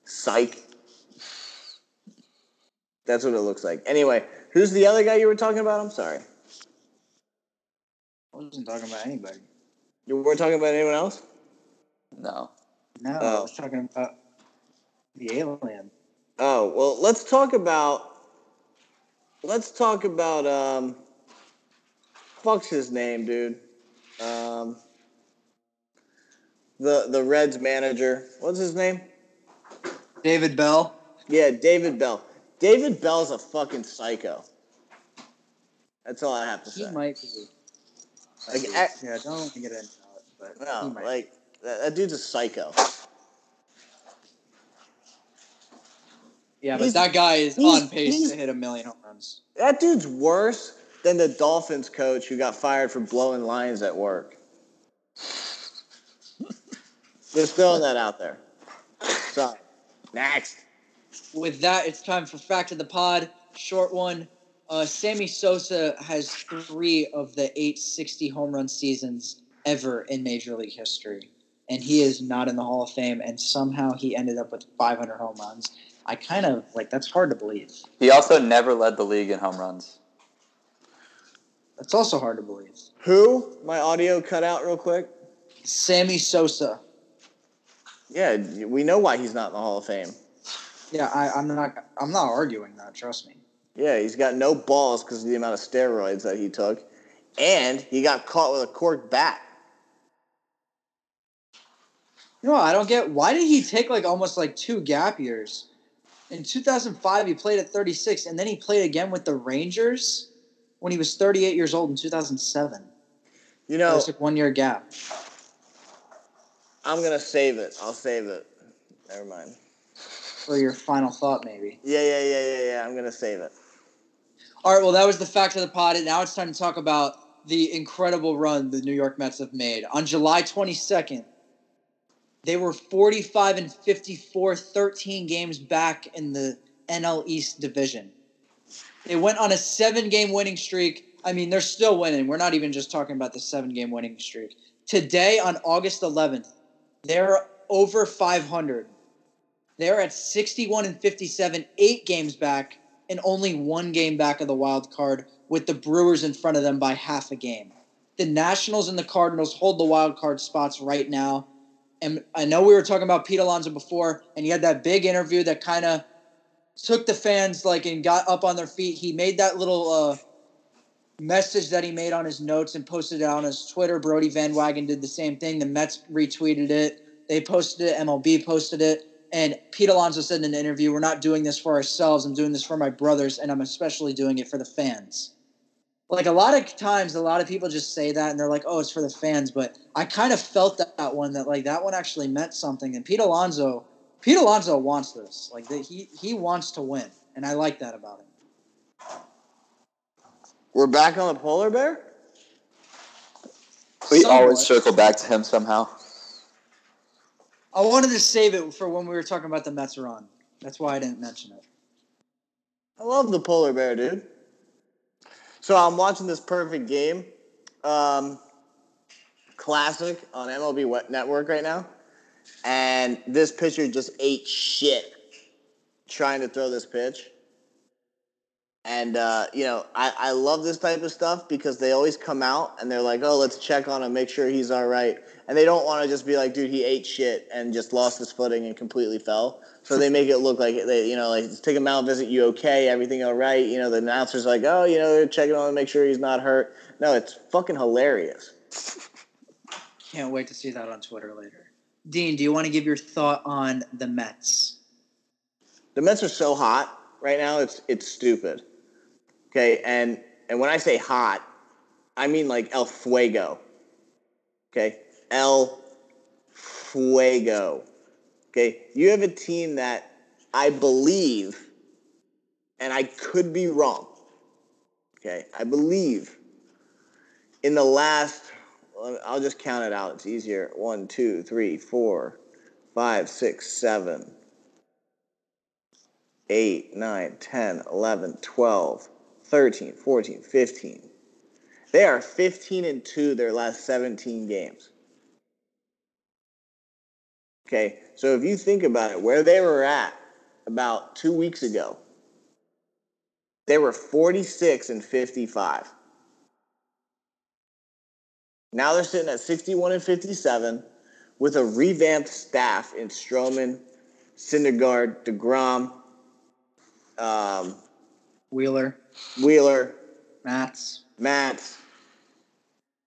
[SPEAKER 2] Psych. That's what it looks like. Anyway, who's the other guy you were talking about? I'm sorry.
[SPEAKER 1] I wasn't talking about anybody.
[SPEAKER 2] You weren't talking about anyone else?
[SPEAKER 3] no.
[SPEAKER 1] No, I
[SPEAKER 2] Oh.
[SPEAKER 1] was talking about the alien.
[SPEAKER 2] Oh well, let's talk about. Let's talk about um. Fuck's his name, dude. Um. The the Reds manager. What's his name?
[SPEAKER 1] David Bell.
[SPEAKER 2] Yeah, David Bell. David Bell's a fucking psycho. That's all I have to
[SPEAKER 1] He
[SPEAKER 2] say.
[SPEAKER 1] might be.
[SPEAKER 2] Like,
[SPEAKER 1] Like,
[SPEAKER 2] act-
[SPEAKER 1] yeah, don't want to get into it, but
[SPEAKER 2] No, like that, that dude's a psycho.
[SPEAKER 1] yeah, but
[SPEAKER 2] he's-
[SPEAKER 1] that guy is on pace to hit a million home runs.
[SPEAKER 2] That dude's worse than the Dolphins coach who got fired for blowing lines at work. Just throwing that out there. Sorry. Next.
[SPEAKER 1] With that, it's time for fact of the pod. Short one. Uh, Sammy Sosa has three of the eight 60 home run seasons ever in Major League history. And he is not in the Hall of Fame, and somehow he ended up with 500 home runs. I kind of like that's hard to believe.
[SPEAKER 3] He also never led the league in home runs.
[SPEAKER 1] That's also hard to believe.
[SPEAKER 2] Who? My audio cut out real quick.
[SPEAKER 1] Sammy Sosa.
[SPEAKER 2] Yeah, we know why he's not in the Hall of Fame.
[SPEAKER 1] Yeah, I, I'm not. I'm not arguing that. Trust me.
[SPEAKER 2] Yeah, he's got no balls because of the amount of steroids that he took. And he got caught with a corked bat.
[SPEAKER 1] You know, I don't get why did he take like almost like two gap years? In 2005, he played at 36, and then he played again with the Rangers. when he was 38 years old in 2007.
[SPEAKER 2] You
[SPEAKER 1] No.
[SPEAKER 2] know,
[SPEAKER 1] like one year gap.
[SPEAKER 2] I'm gonna save it. I'll save it. Never mind.
[SPEAKER 1] For your final thought, maybe.
[SPEAKER 2] Yeah, yeah, yeah, yeah, yeah. I'm gonna save it.
[SPEAKER 1] All right. Well, that was the fact of the pod. And now it's time to talk about the incredible run the New York Mets have made. On July 22nd, they were 45 and 54, 13 games back in the NL East division. They went on a seven game winning streak. I mean, they're still winning. We're not even just talking about the seven game winning streak. Today, on August 11th, they're over 500. They're at 61 and 57, eight games back, and only one game back of the wild card, with the Brewers in front of them by half a game. The Nationals and the Cardinals hold the wild card spots right now. And I know we were talking about Pete Alonso before, and he had that big interview that kind of took the fans like and got up on their feet. He made that little uh, message that he made on his notes and posted it on his Twitter. Brodie Van Wagen did the same thing. The Mets retweeted it. They posted it. MLB posted it. And Pete Alonso said in an interview, "We're not doing this for ourselves. I'm doing this for my brothers, and I'm especially doing it for the fans." Like a lot of times, a lot of people just say that, and they're like, "Oh, it's for the fans." But I kind of felt that, that one that like that one actually meant something. And Pete Alonso, Pete Alonso wants this. Like that he he wants to win, and I like that about him.
[SPEAKER 2] We're back on the polar bear.
[SPEAKER 3] We
[SPEAKER 1] Somewhat.
[SPEAKER 3] always circle back to him somehow.
[SPEAKER 1] I wanted to save it for when we were talking about the Mets run. That's why I didn't mention it.
[SPEAKER 2] I love the polar bear, dude. So I'm watching this perfect game, um, classic on MLB Network right now, and this pitcher just ate shit trying to throw this pitch. And uh, you know, I, I love this type of stuff because they always come out and they're like, "Oh, let's check on him, make sure he's all right," and they don't want to just be like, "Dude, he ate shit and just lost his footing and completely fell." So they make it look like they, you know, like take him out, visit you okay, everything all right. You know, the announcer's like, "Oh, you know, they're checking on him, make sure he's not hurt." No, it's fucking hilarious.
[SPEAKER 1] Can't wait to see that on Twitter later. Dean, do you want to give your thought on the Mets?
[SPEAKER 2] The Mets are so hot right now; it's it's stupid. Okay, and and when I say hot, I mean like El Fuego. Okay, El Fuego. Okay, you have a team that I believe, and I could be wrong. Okay, I believe in the last. I'll just count it out. It's easier. One, two, three, four, five, six, seven. 8, 9, 10, 11, 12, 13, 14, 15. They are 15 and 2 their last 17 games. Okay, so if you think about it, where they were at about two weeks ago, they were 46 and 55. Now they're sitting at 61 and 57 with a revamped staff in Stroman, Syndergaard, DeGrom, um,
[SPEAKER 1] Wheeler,
[SPEAKER 2] Wheeler,
[SPEAKER 1] Matz.
[SPEAKER 2] Matt.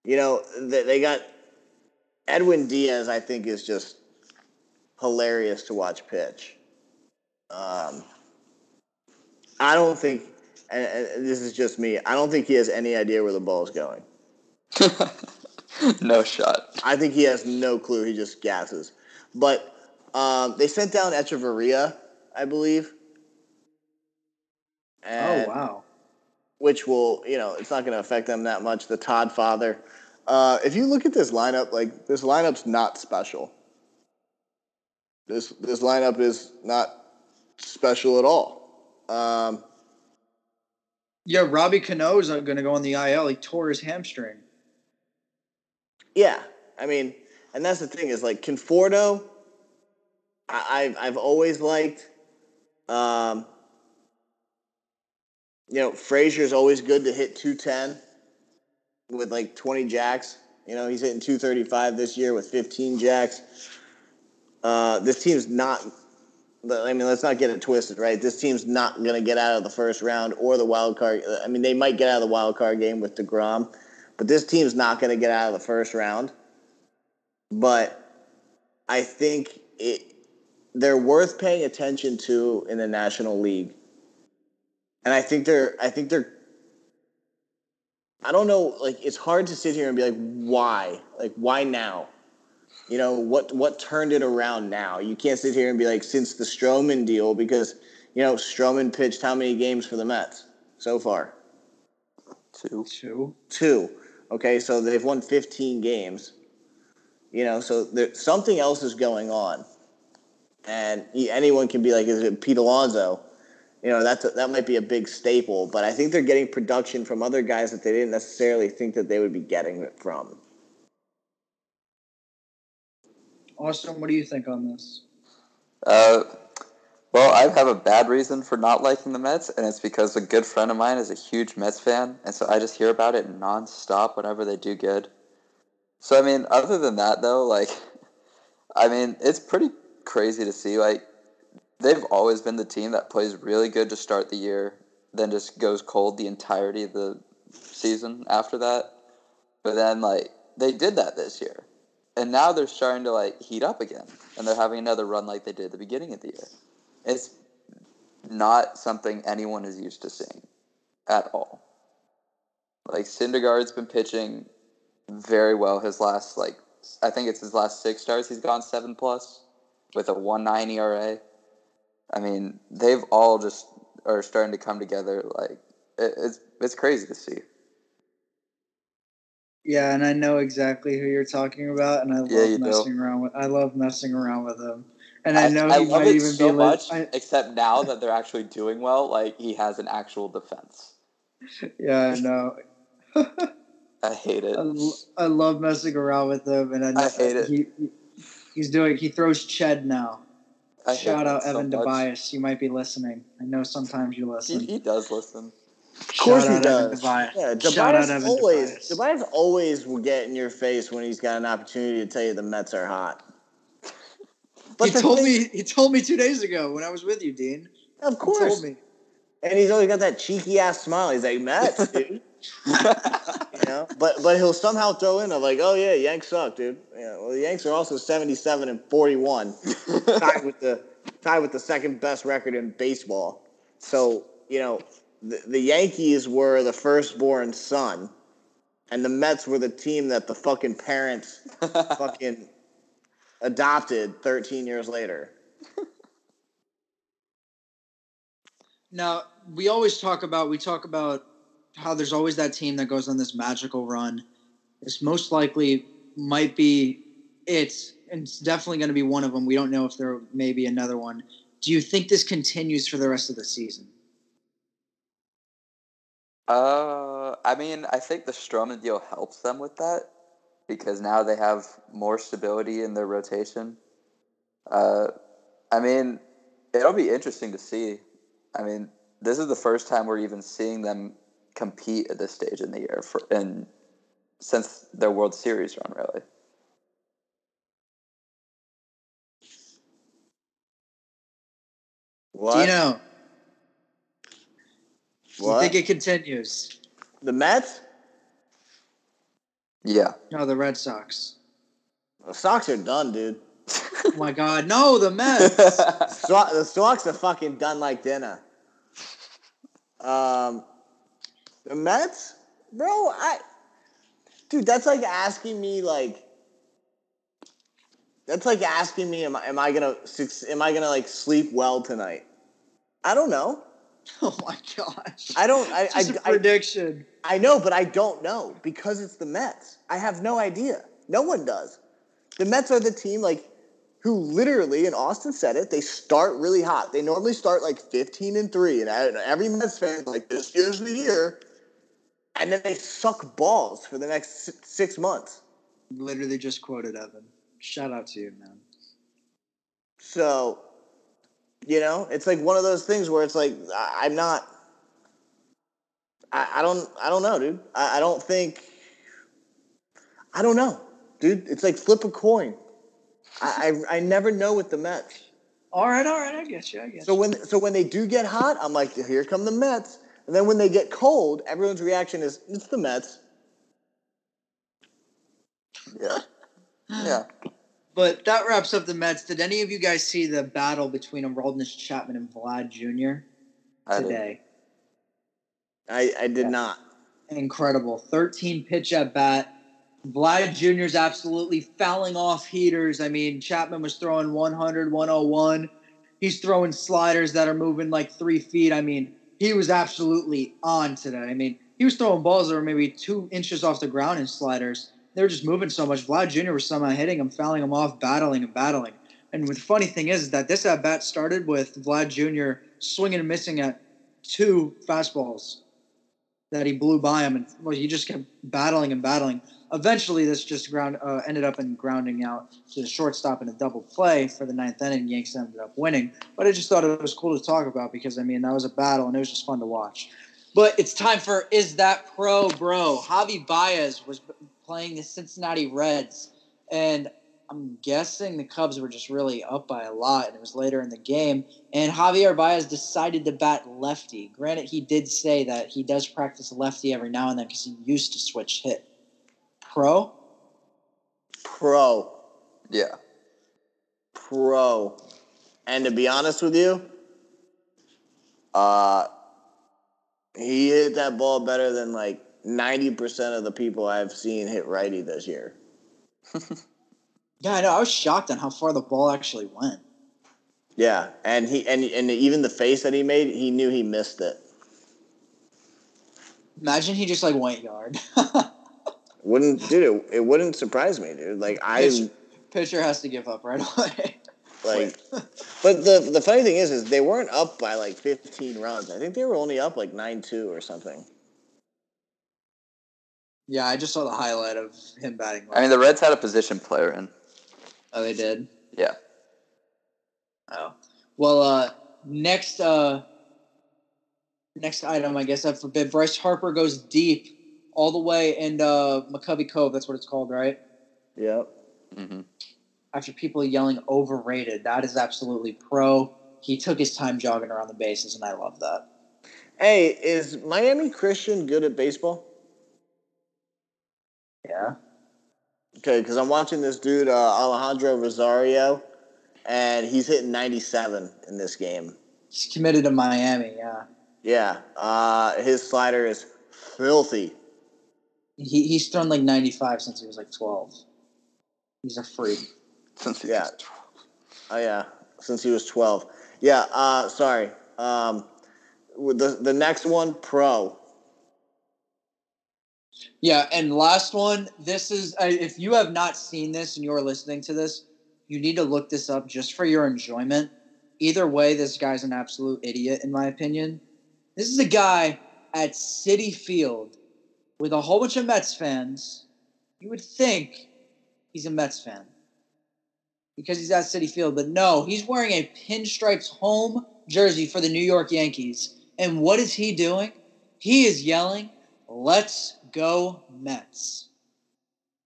[SPEAKER 2] You know, they, they got Edwin Diaz, I think, is just hilarious to watch pitch. Um, I don't think, and, and this is just me, I don't think he has any idea where the ball is going.
[SPEAKER 3] no shot.
[SPEAKER 2] I think he has no clue. He just gasses. But um, they sent down Hechavarria, I believe. And-
[SPEAKER 1] oh wow.
[SPEAKER 2] Which will, you know, it's not going to affect them that much. The Todd father. Uh, if you look at this lineup, like this lineup's not special. This this lineup is not special at all. Um,
[SPEAKER 1] Yeah, Robbie Cano is going to go on the IL. He tore his hamstring.
[SPEAKER 2] yeah, I mean, and that's the thing is like Conforto. I, I've I've always liked. Um, you know, Frazier's always good to hit 210 with like 20 jacks. You know, he's hitting 235 this year with 15 jacks. Uh, this team's not, I mean, let's not get it twisted, right? This team's not going to get out of the first round or the wild card. I mean, they might get out of the wild card game with DeGrom, but this team's not going to get out of the first round. But I think it, they're worth paying attention to in the National League and I think they're I think they're I don't know. Like, it's hard to sit here and be like, why? Like, why now? You know what? What turned it around now? You can't sit here and be like, since the Stroman deal, because you know Stroman pitched how many games for the Mets so far?
[SPEAKER 3] Two.
[SPEAKER 1] Two.
[SPEAKER 2] Two. Okay, so they've won 15 games. You know, so there, something else is going on, and anyone can be like, "Is it Pete Alonso?" You know, that's a, that might be a big staple, but I think they're getting production from other guys that they didn't necessarily think that they would be getting it from.
[SPEAKER 1] Austin, what do you think on this?
[SPEAKER 3] Uh, well, I have a bad reason for not liking the Mets, and it's because a good friend of mine is a huge Mets fan, and so I just hear about it nonstop whenever they do good. So I mean, other than that, though, like, I mean, it's pretty crazy to see. Like, they've always been the team that plays really good to start the year, then just goes cold the entirety of the season after that. But then, like, they did that this year, and now they're starting to like heat up again, and they're having another run like they did at the beginning of the year. It's not something anyone is used to seeing at all. Like Syndergaard's been pitching very well his last like I think it's his last six starts he's gone seven plus with a one nine ERA. I mean, they've all just are starting to come together. Like it, it's it's crazy to see.
[SPEAKER 1] Yeah, and I know exactly who you're talking about, and I love
[SPEAKER 3] Yeah,
[SPEAKER 1] messing around with. I love messing around with him, and I, know
[SPEAKER 3] I
[SPEAKER 1] he might even
[SPEAKER 3] so
[SPEAKER 1] be.
[SPEAKER 3] much.
[SPEAKER 1] I,
[SPEAKER 3] except now that they're actually doing well, like he has an actual defense.
[SPEAKER 1] yeah, I know.
[SPEAKER 3] I hate it.
[SPEAKER 1] I love messing around with him, and I, know
[SPEAKER 3] I hate it.
[SPEAKER 1] He- he's doing. He throws Ched now.
[SPEAKER 3] I
[SPEAKER 1] Shout out Evan
[SPEAKER 3] much.
[SPEAKER 1] Tobias. You might be listening. I know sometimes you listen.
[SPEAKER 3] he does listen.
[SPEAKER 2] Of course
[SPEAKER 1] Shout
[SPEAKER 2] he
[SPEAKER 1] out Evan
[SPEAKER 2] does.
[SPEAKER 1] Tobias.
[SPEAKER 2] Yeah,
[SPEAKER 1] Shout out
[SPEAKER 2] Tobias
[SPEAKER 1] Evan
[SPEAKER 2] always
[SPEAKER 1] Tobias.
[SPEAKER 2] Tobias always will get in your face when he's got an opportunity to tell you the Mets are hot.
[SPEAKER 1] he told
[SPEAKER 2] thing-
[SPEAKER 1] me. He told me two days ago when I was with you, Dean.
[SPEAKER 2] of
[SPEAKER 1] He
[SPEAKER 2] course,
[SPEAKER 1] told me.
[SPEAKER 2] and he's always got that cheeky ass smile. He's like Mets, dude. you know, but but he'll somehow throw in a like, oh yeah, Yanks suck, dude. Yeah, well, the Yanks are also seventy-seven and forty-one, tied with the tied with the second best record in baseball. So you know, the, the Yankees were the firstborn son, and the Mets were the team that the fucking parents fucking adopted thirteen years later.
[SPEAKER 1] Now we always talk about we talk about how there's always that team that goes on this magical run. This most likely might be it, and it's definitely going to be one of them. We don't know if there may be another one. Do you think this continues for the rest of the season?
[SPEAKER 3] Uh, I mean, I think the Stroman deal helps them with that because now they have more stability in their rotation. Uh, I mean, it'll be interesting to see. I mean, this is the first time we're even seeing them compete at this stage in the year for and since their World Series run, really.
[SPEAKER 2] What?
[SPEAKER 1] Dino, do you
[SPEAKER 2] what?
[SPEAKER 1] think it continues?
[SPEAKER 2] the Mets?
[SPEAKER 3] Yeah.
[SPEAKER 1] No, the Red Sox.
[SPEAKER 2] The Sox are done, dude.
[SPEAKER 1] Oh my God, no, the Mets.
[SPEAKER 2] So- the Sox are fucking done like dinner. Um, the Mets, bro. I, dude, that's like asking me like. That's like asking me, am I, am I gonna am I gonna like sleep well tonight? I don't know.
[SPEAKER 1] oh my gosh.
[SPEAKER 2] I don't. I
[SPEAKER 1] Just a
[SPEAKER 2] I, I,
[SPEAKER 1] prediction.
[SPEAKER 2] I know, but I don't know because it's the Mets. I have no idea. No one does. The Mets are the team like who literally, and Austin said it, they start really hot. They normally start like 15 and 3, and I- every Mets fan like, this year's the year. And then they suck balls for the next six months.
[SPEAKER 1] Literally just quoted Evan. Shout out to you, man.
[SPEAKER 2] So, you know, it's like one of those things where it's like I, I'm not. I, I don't. I don't know, dude. I, I don't think. I don't know, dude. It's like flip a coin. I, I I never know with the Mets.
[SPEAKER 1] All right, all right, I get you. I get
[SPEAKER 2] So
[SPEAKER 1] you.
[SPEAKER 2] when so when they do get hot, I'm like, here come the Mets. And then when they get cold, everyone's reaction is it's the Mets.
[SPEAKER 3] yeah. Yeah.
[SPEAKER 1] But that wraps up the Mets. Did any of you guys see the battle between Aroldis Chapman and Vlad Jr.
[SPEAKER 3] I did.
[SPEAKER 1] today?
[SPEAKER 2] I I did
[SPEAKER 1] Yeah.
[SPEAKER 2] not.
[SPEAKER 1] incredible. 13 pitch at bat. Vlad Jr.'s absolutely fouling off heaters. I mean, Chapman was throwing 100, 101. He's throwing sliders that are moving like three feet. I mean, he was absolutely on today. I mean, he was throwing balls that were maybe two inches off the ground in sliders. They were just moving so much. Vlad Jr. was somehow hitting him, fouling him off, battling and battling. And the funny thing is, is that this at bat started with Vlad Jr. swinging and missing at two fastballs that he blew by him, and well, he just kept battling and battling. Eventually, this just ground uh, ended up in grounding out to the shortstop in a double play for the ninth inning. Yanks ended up winning, but I just thought it was cool to talk about because I mean that was a battle and it was just fun to watch. But it's time for is that pro, bro? Javi Baez was playing the Cincinnati Reds, and I'm guessing the Cubs were just really up by a lot, and it was later in the game. And Javier Baez decided to bat lefty. Granted, he did say that he does practice lefty every now and then because he used to switch hit. Pro?
[SPEAKER 2] Pro.
[SPEAKER 3] Yeah.
[SPEAKER 2] Pro. And to be honest with you, uh, he hit that ball better than like 90% of the people I've seen hit righty this year.
[SPEAKER 1] Yeah, I know. I was shocked on how far the ball actually went.
[SPEAKER 2] Yeah, and he and and even the face that he made, he knew he missed it.
[SPEAKER 1] Imagine he just like went yard.
[SPEAKER 2] Wouldn't dude, it, it wouldn't surprise me, dude. Like I
[SPEAKER 1] Pitch- Pitcher has to give up right away.
[SPEAKER 2] like but the the funny thing is is they weren't up by like 15 runs. I think they were only up like 9-2 or something.
[SPEAKER 1] yeah, I just saw the highlight of him batting.
[SPEAKER 3] I mean, the Reds had a position player in.
[SPEAKER 1] oh, they did.
[SPEAKER 3] Yeah.
[SPEAKER 1] Oh, well. Uh, next, uh, next item, I guess I forbid. Bryce Harper goes deep all the way in uh, McCovey Cove. That's what it's called, right?
[SPEAKER 2] Yep.
[SPEAKER 3] hmm
[SPEAKER 1] After people yelling overrated, that is absolutely pro. He took his time jogging around the bases, and I love that.
[SPEAKER 2] Hey, is Miami Christian good at baseball?
[SPEAKER 1] Yeah.
[SPEAKER 2] Okay, because I'm watching this dude, uh, Alejandro Rosario, and he's hitting 97 in this game.
[SPEAKER 1] He's committed to Miami. Yeah.
[SPEAKER 2] Yeah, uh, his slider is filthy.
[SPEAKER 1] He, he's thrown like 95 since he was like 12. He's a freak.
[SPEAKER 3] Since he
[SPEAKER 2] Yeah. Oh yeah, since he was 12. Yeah. Uh, sorry. Um, the the next one, pro.
[SPEAKER 1] Yeah, and last one. This is uh, if you have not seen this and you're listening to this, you need to look this up just for your enjoyment. Either way, this guy's an absolute idiot, in my opinion. This is a guy at Citi Field with a whole bunch of Mets fans. You would think he's a Mets fan because he's at Citi Field, but no, he's wearing a pinstripes home jersey for the New York Yankees. And what is he doing? He is yelling, Let's go Mets.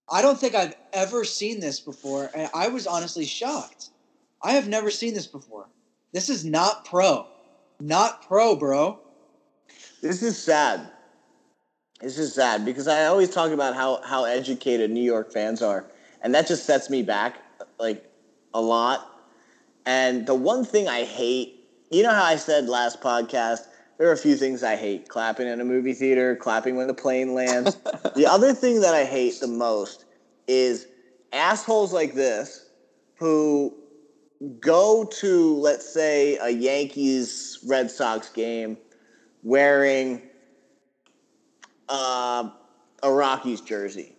[SPEAKER 1] I don't think I've ever seen this before, and I was honestly shocked. I have never seen this before. This is not pro. Not pro, bro.
[SPEAKER 2] This is sad. This is sad because I always talk about how how educated New York fans are, and that just sets me back like a lot. And the one thing I hate, you know how I said last podcast, there are a few things I hate: clapping in a movie theater, clapping when the plane lands. the other thing that I hate the most is assholes like this who go to let's say a Yankees Red Sox game wearing uh, a Rockies jersey.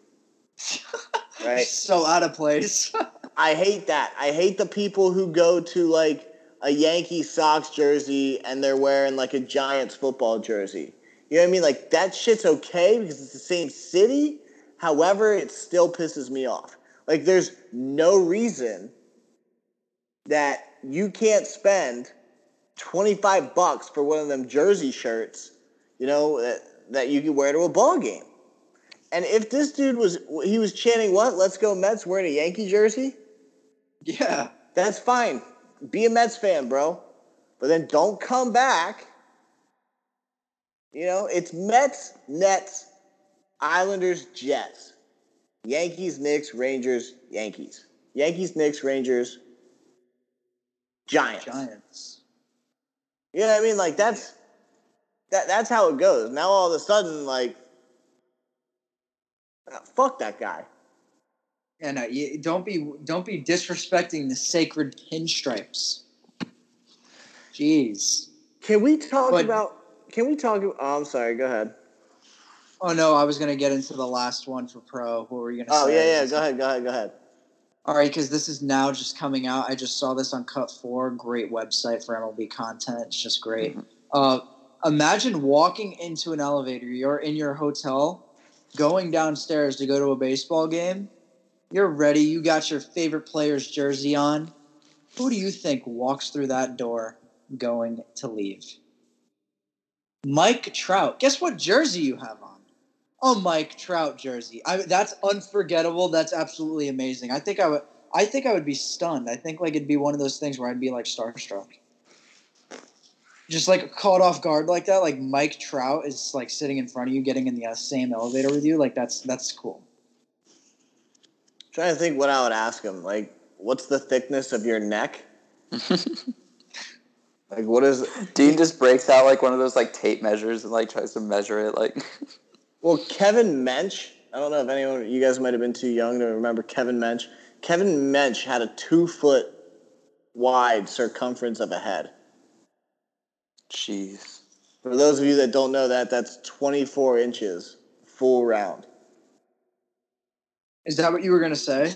[SPEAKER 2] Right?
[SPEAKER 1] So out of place.
[SPEAKER 2] I hate that. I hate the people who go to like a Yankee Sox jersey and they're wearing like a Giants football jersey. You know what I mean? Like that shit's okay because it's the same city. However, it still pisses me off. Like there's no reason that you can't spend 25 bucks for one of them jersey shirts, you know, that, that you could wear to a ball game. And if this dude was he was chanting what? Let's go Mets wearing a Yankee jersey?
[SPEAKER 1] yeah.
[SPEAKER 2] That's fine. Be a Mets fan, bro. But then don't come back. You know, it's Mets, Nets, Islanders, Jets. Yankees, Knicks, Rangers, Yankees. Yankees, Knicks, Rangers, Giants.
[SPEAKER 1] Giants.
[SPEAKER 2] You know what I mean? Like that's that that's how it goes. Now all of a sudden, like Fuck that guy.
[SPEAKER 1] And uh, you, don't be don't be disrespecting the sacred pinstripes. Jeez.
[SPEAKER 2] Can we talk
[SPEAKER 1] But-
[SPEAKER 2] about? Can we talk? Oh, I'm sorry. Go ahead.
[SPEAKER 1] Oh no, I was gonna get into the last one for pro. What were you gonna
[SPEAKER 2] Oh
[SPEAKER 1] say?
[SPEAKER 2] yeah, yeah. Go ahead. Go ahead. Go ahead.
[SPEAKER 1] All right, because this is now just coming out. I just saw this on Cut4. Great website for MLB content. It's just great. Uh, imagine walking into an elevator. You're in your hotel, going downstairs to go to a baseball game. You're ready. You got your favorite player's jersey on. Who do you think walks through that door going to leave? Mike Trout. Guess what jersey you have on? A Mike Trout jersey. I, that's unforgettable. That's absolutely amazing. I think I would. I think I would be stunned. I think like it'd be one of those things where I'd be like starstruck. Just like caught off guard like that. Like Mike Trout is like sitting in front of you, getting in the uh, same elevator with you. Like that's that's cool.
[SPEAKER 2] trying to think what I would ask him. Like, what's the thickness of your neck? Like, what is?
[SPEAKER 3] Dean just breaks out like one of those like tape measures and like tries to measure it. Like,
[SPEAKER 2] Well, Kevin Mench. I don't know if anyone, you guys might have been too young to remember Kevin Mench. Kevin Mench had a two foot wide circumference of a head.
[SPEAKER 3] Jeez.
[SPEAKER 2] For those of you that don't know that, that's 24 inches full round.
[SPEAKER 1] Is that what you were gonna say?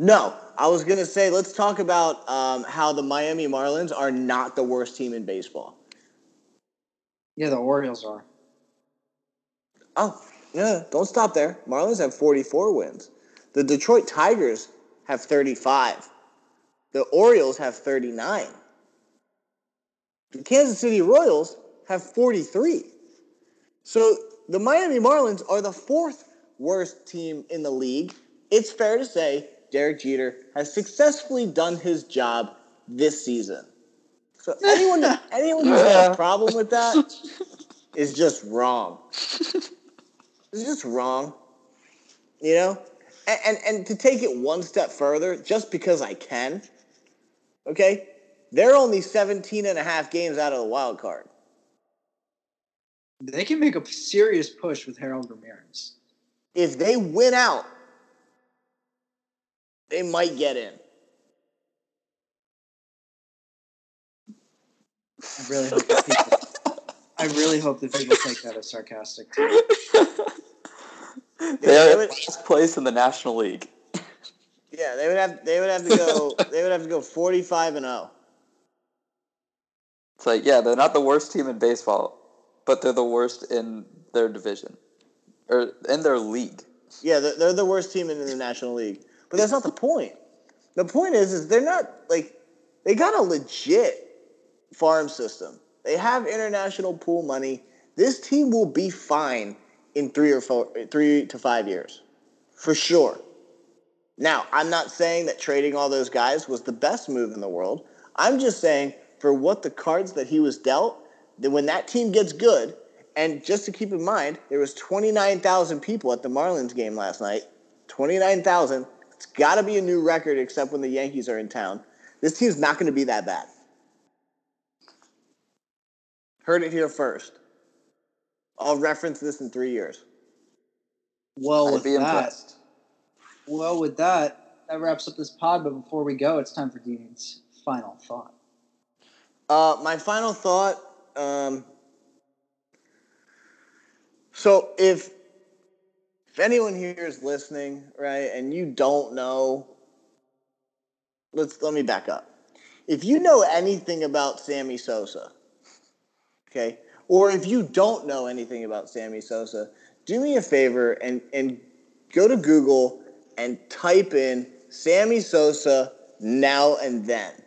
[SPEAKER 2] No, I was going to say, let's talk about um, how the Miami Marlins are not the worst team in baseball.
[SPEAKER 1] Yeah, the Orioles are.
[SPEAKER 2] Oh, yeah, don't stop there. Marlins have 44 wins. The Detroit Tigers have 35. The Orioles have 39. The Kansas City Royals have 43. So the Miami Marlins are the fourth worst team in the league. It's fair to say Derek Jeter has successfully done his job this season. So anyone, anyone who has a problem with that is just wrong. It's just wrong. You know? And, and and to take it one step further, just because I can, okay? They're only 17 and a half games out of the wild card.
[SPEAKER 1] They can make a serious push with Harold Ramirez.
[SPEAKER 2] If they win out, they might get in.
[SPEAKER 1] I really hope that people. I really hope that people take that as sarcastic too.
[SPEAKER 3] They
[SPEAKER 2] they
[SPEAKER 3] are in
[SPEAKER 2] would-
[SPEAKER 3] last place in the National League.
[SPEAKER 2] Yeah, they would have they would have to go they would have to go 45 and oh. 0.
[SPEAKER 3] It's like, yeah, they're not the worst team in baseball, but they're the worst in their division or in their league.
[SPEAKER 2] Yeah, they're, they're the worst team in the National League. But that's not the point. The point is, is they're not like they got a legit farm system. They have international pool money. This team will be fine in three or four, three to five years, for sure. Now, I'm not saying that trading all those guys was the best move in the world. I'm just saying for what the cards that he was dealt, that when that team gets good, and just to keep in mind, there was 29,000 people at the Marlins game last night. 29,000. It's got to be a new record, except when the Yankees are in town. This team's not going to be that bad. Heard it here first. I'll reference this in three years.
[SPEAKER 1] Well,
[SPEAKER 3] I'd
[SPEAKER 1] with
[SPEAKER 3] be
[SPEAKER 1] that,
[SPEAKER 3] impressed.
[SPEAKER 1] well, with that, that wraps up this pod. But before we go, it's time for Dean's final thought.
[SPEAKER 2] Uh, my final thought. Um, so if if anyone here is listening, right, and you don't know, let's let me back up. If you know anything about Sammy Sosa, okay, or if you don't know anything about Sammy Sosa, do me a favor and and go to Google and type in Sammy Sosa now and then.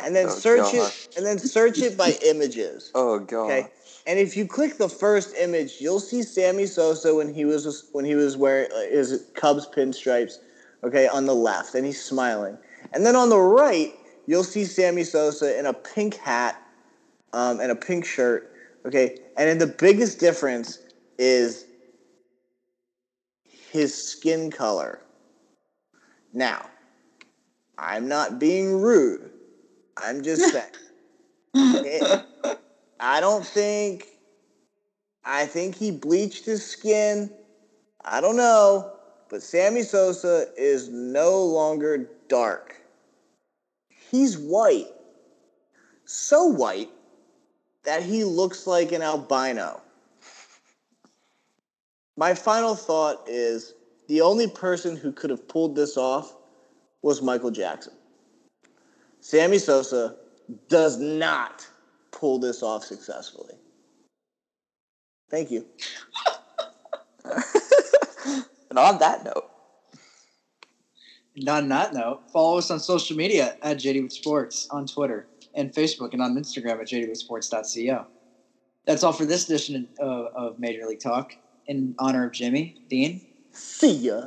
[SPEAKER 2] And then
[SPEAKER 3] Oh,
[SPEAKER 2] search
[SPEAKER 3] God.
[SPEAKER 2] it and then search it by images.
[SPEAKER 3] Oh god.
[SPEAKER 2] Okay. And if you click the first image, you'll see Sammy Sosa when he was when he was wearing his Cubs pinstripes, okay, on the left, and he's smiling. And then on the right, you'll see Sammy Sosa in a pink hat um, and a pink shirt, okay. And then the biggest difference is his skin color. Now, I'm not being rude. I'm just saying. Okay? I don't think. I think he bleached his skin I don't know, but Sammy Sosa is no longer dark. He's white. So white that he looks like an albino. My final thought is the only person who could have pulled this off was Michael Jackson. Sammy Sosa does not pull this off successfully. Thank you.
[SPEAKER 3] And on that note,
[SPEAKER 1] And on that note, follow us on social media at JD with Sports on Twitter and Facebook and on Instagram at jdwithsports.co. That's all for this edition of, of Major League Talk. In honor of Jimmy, Dean,
[SPEAKER 2] See ya.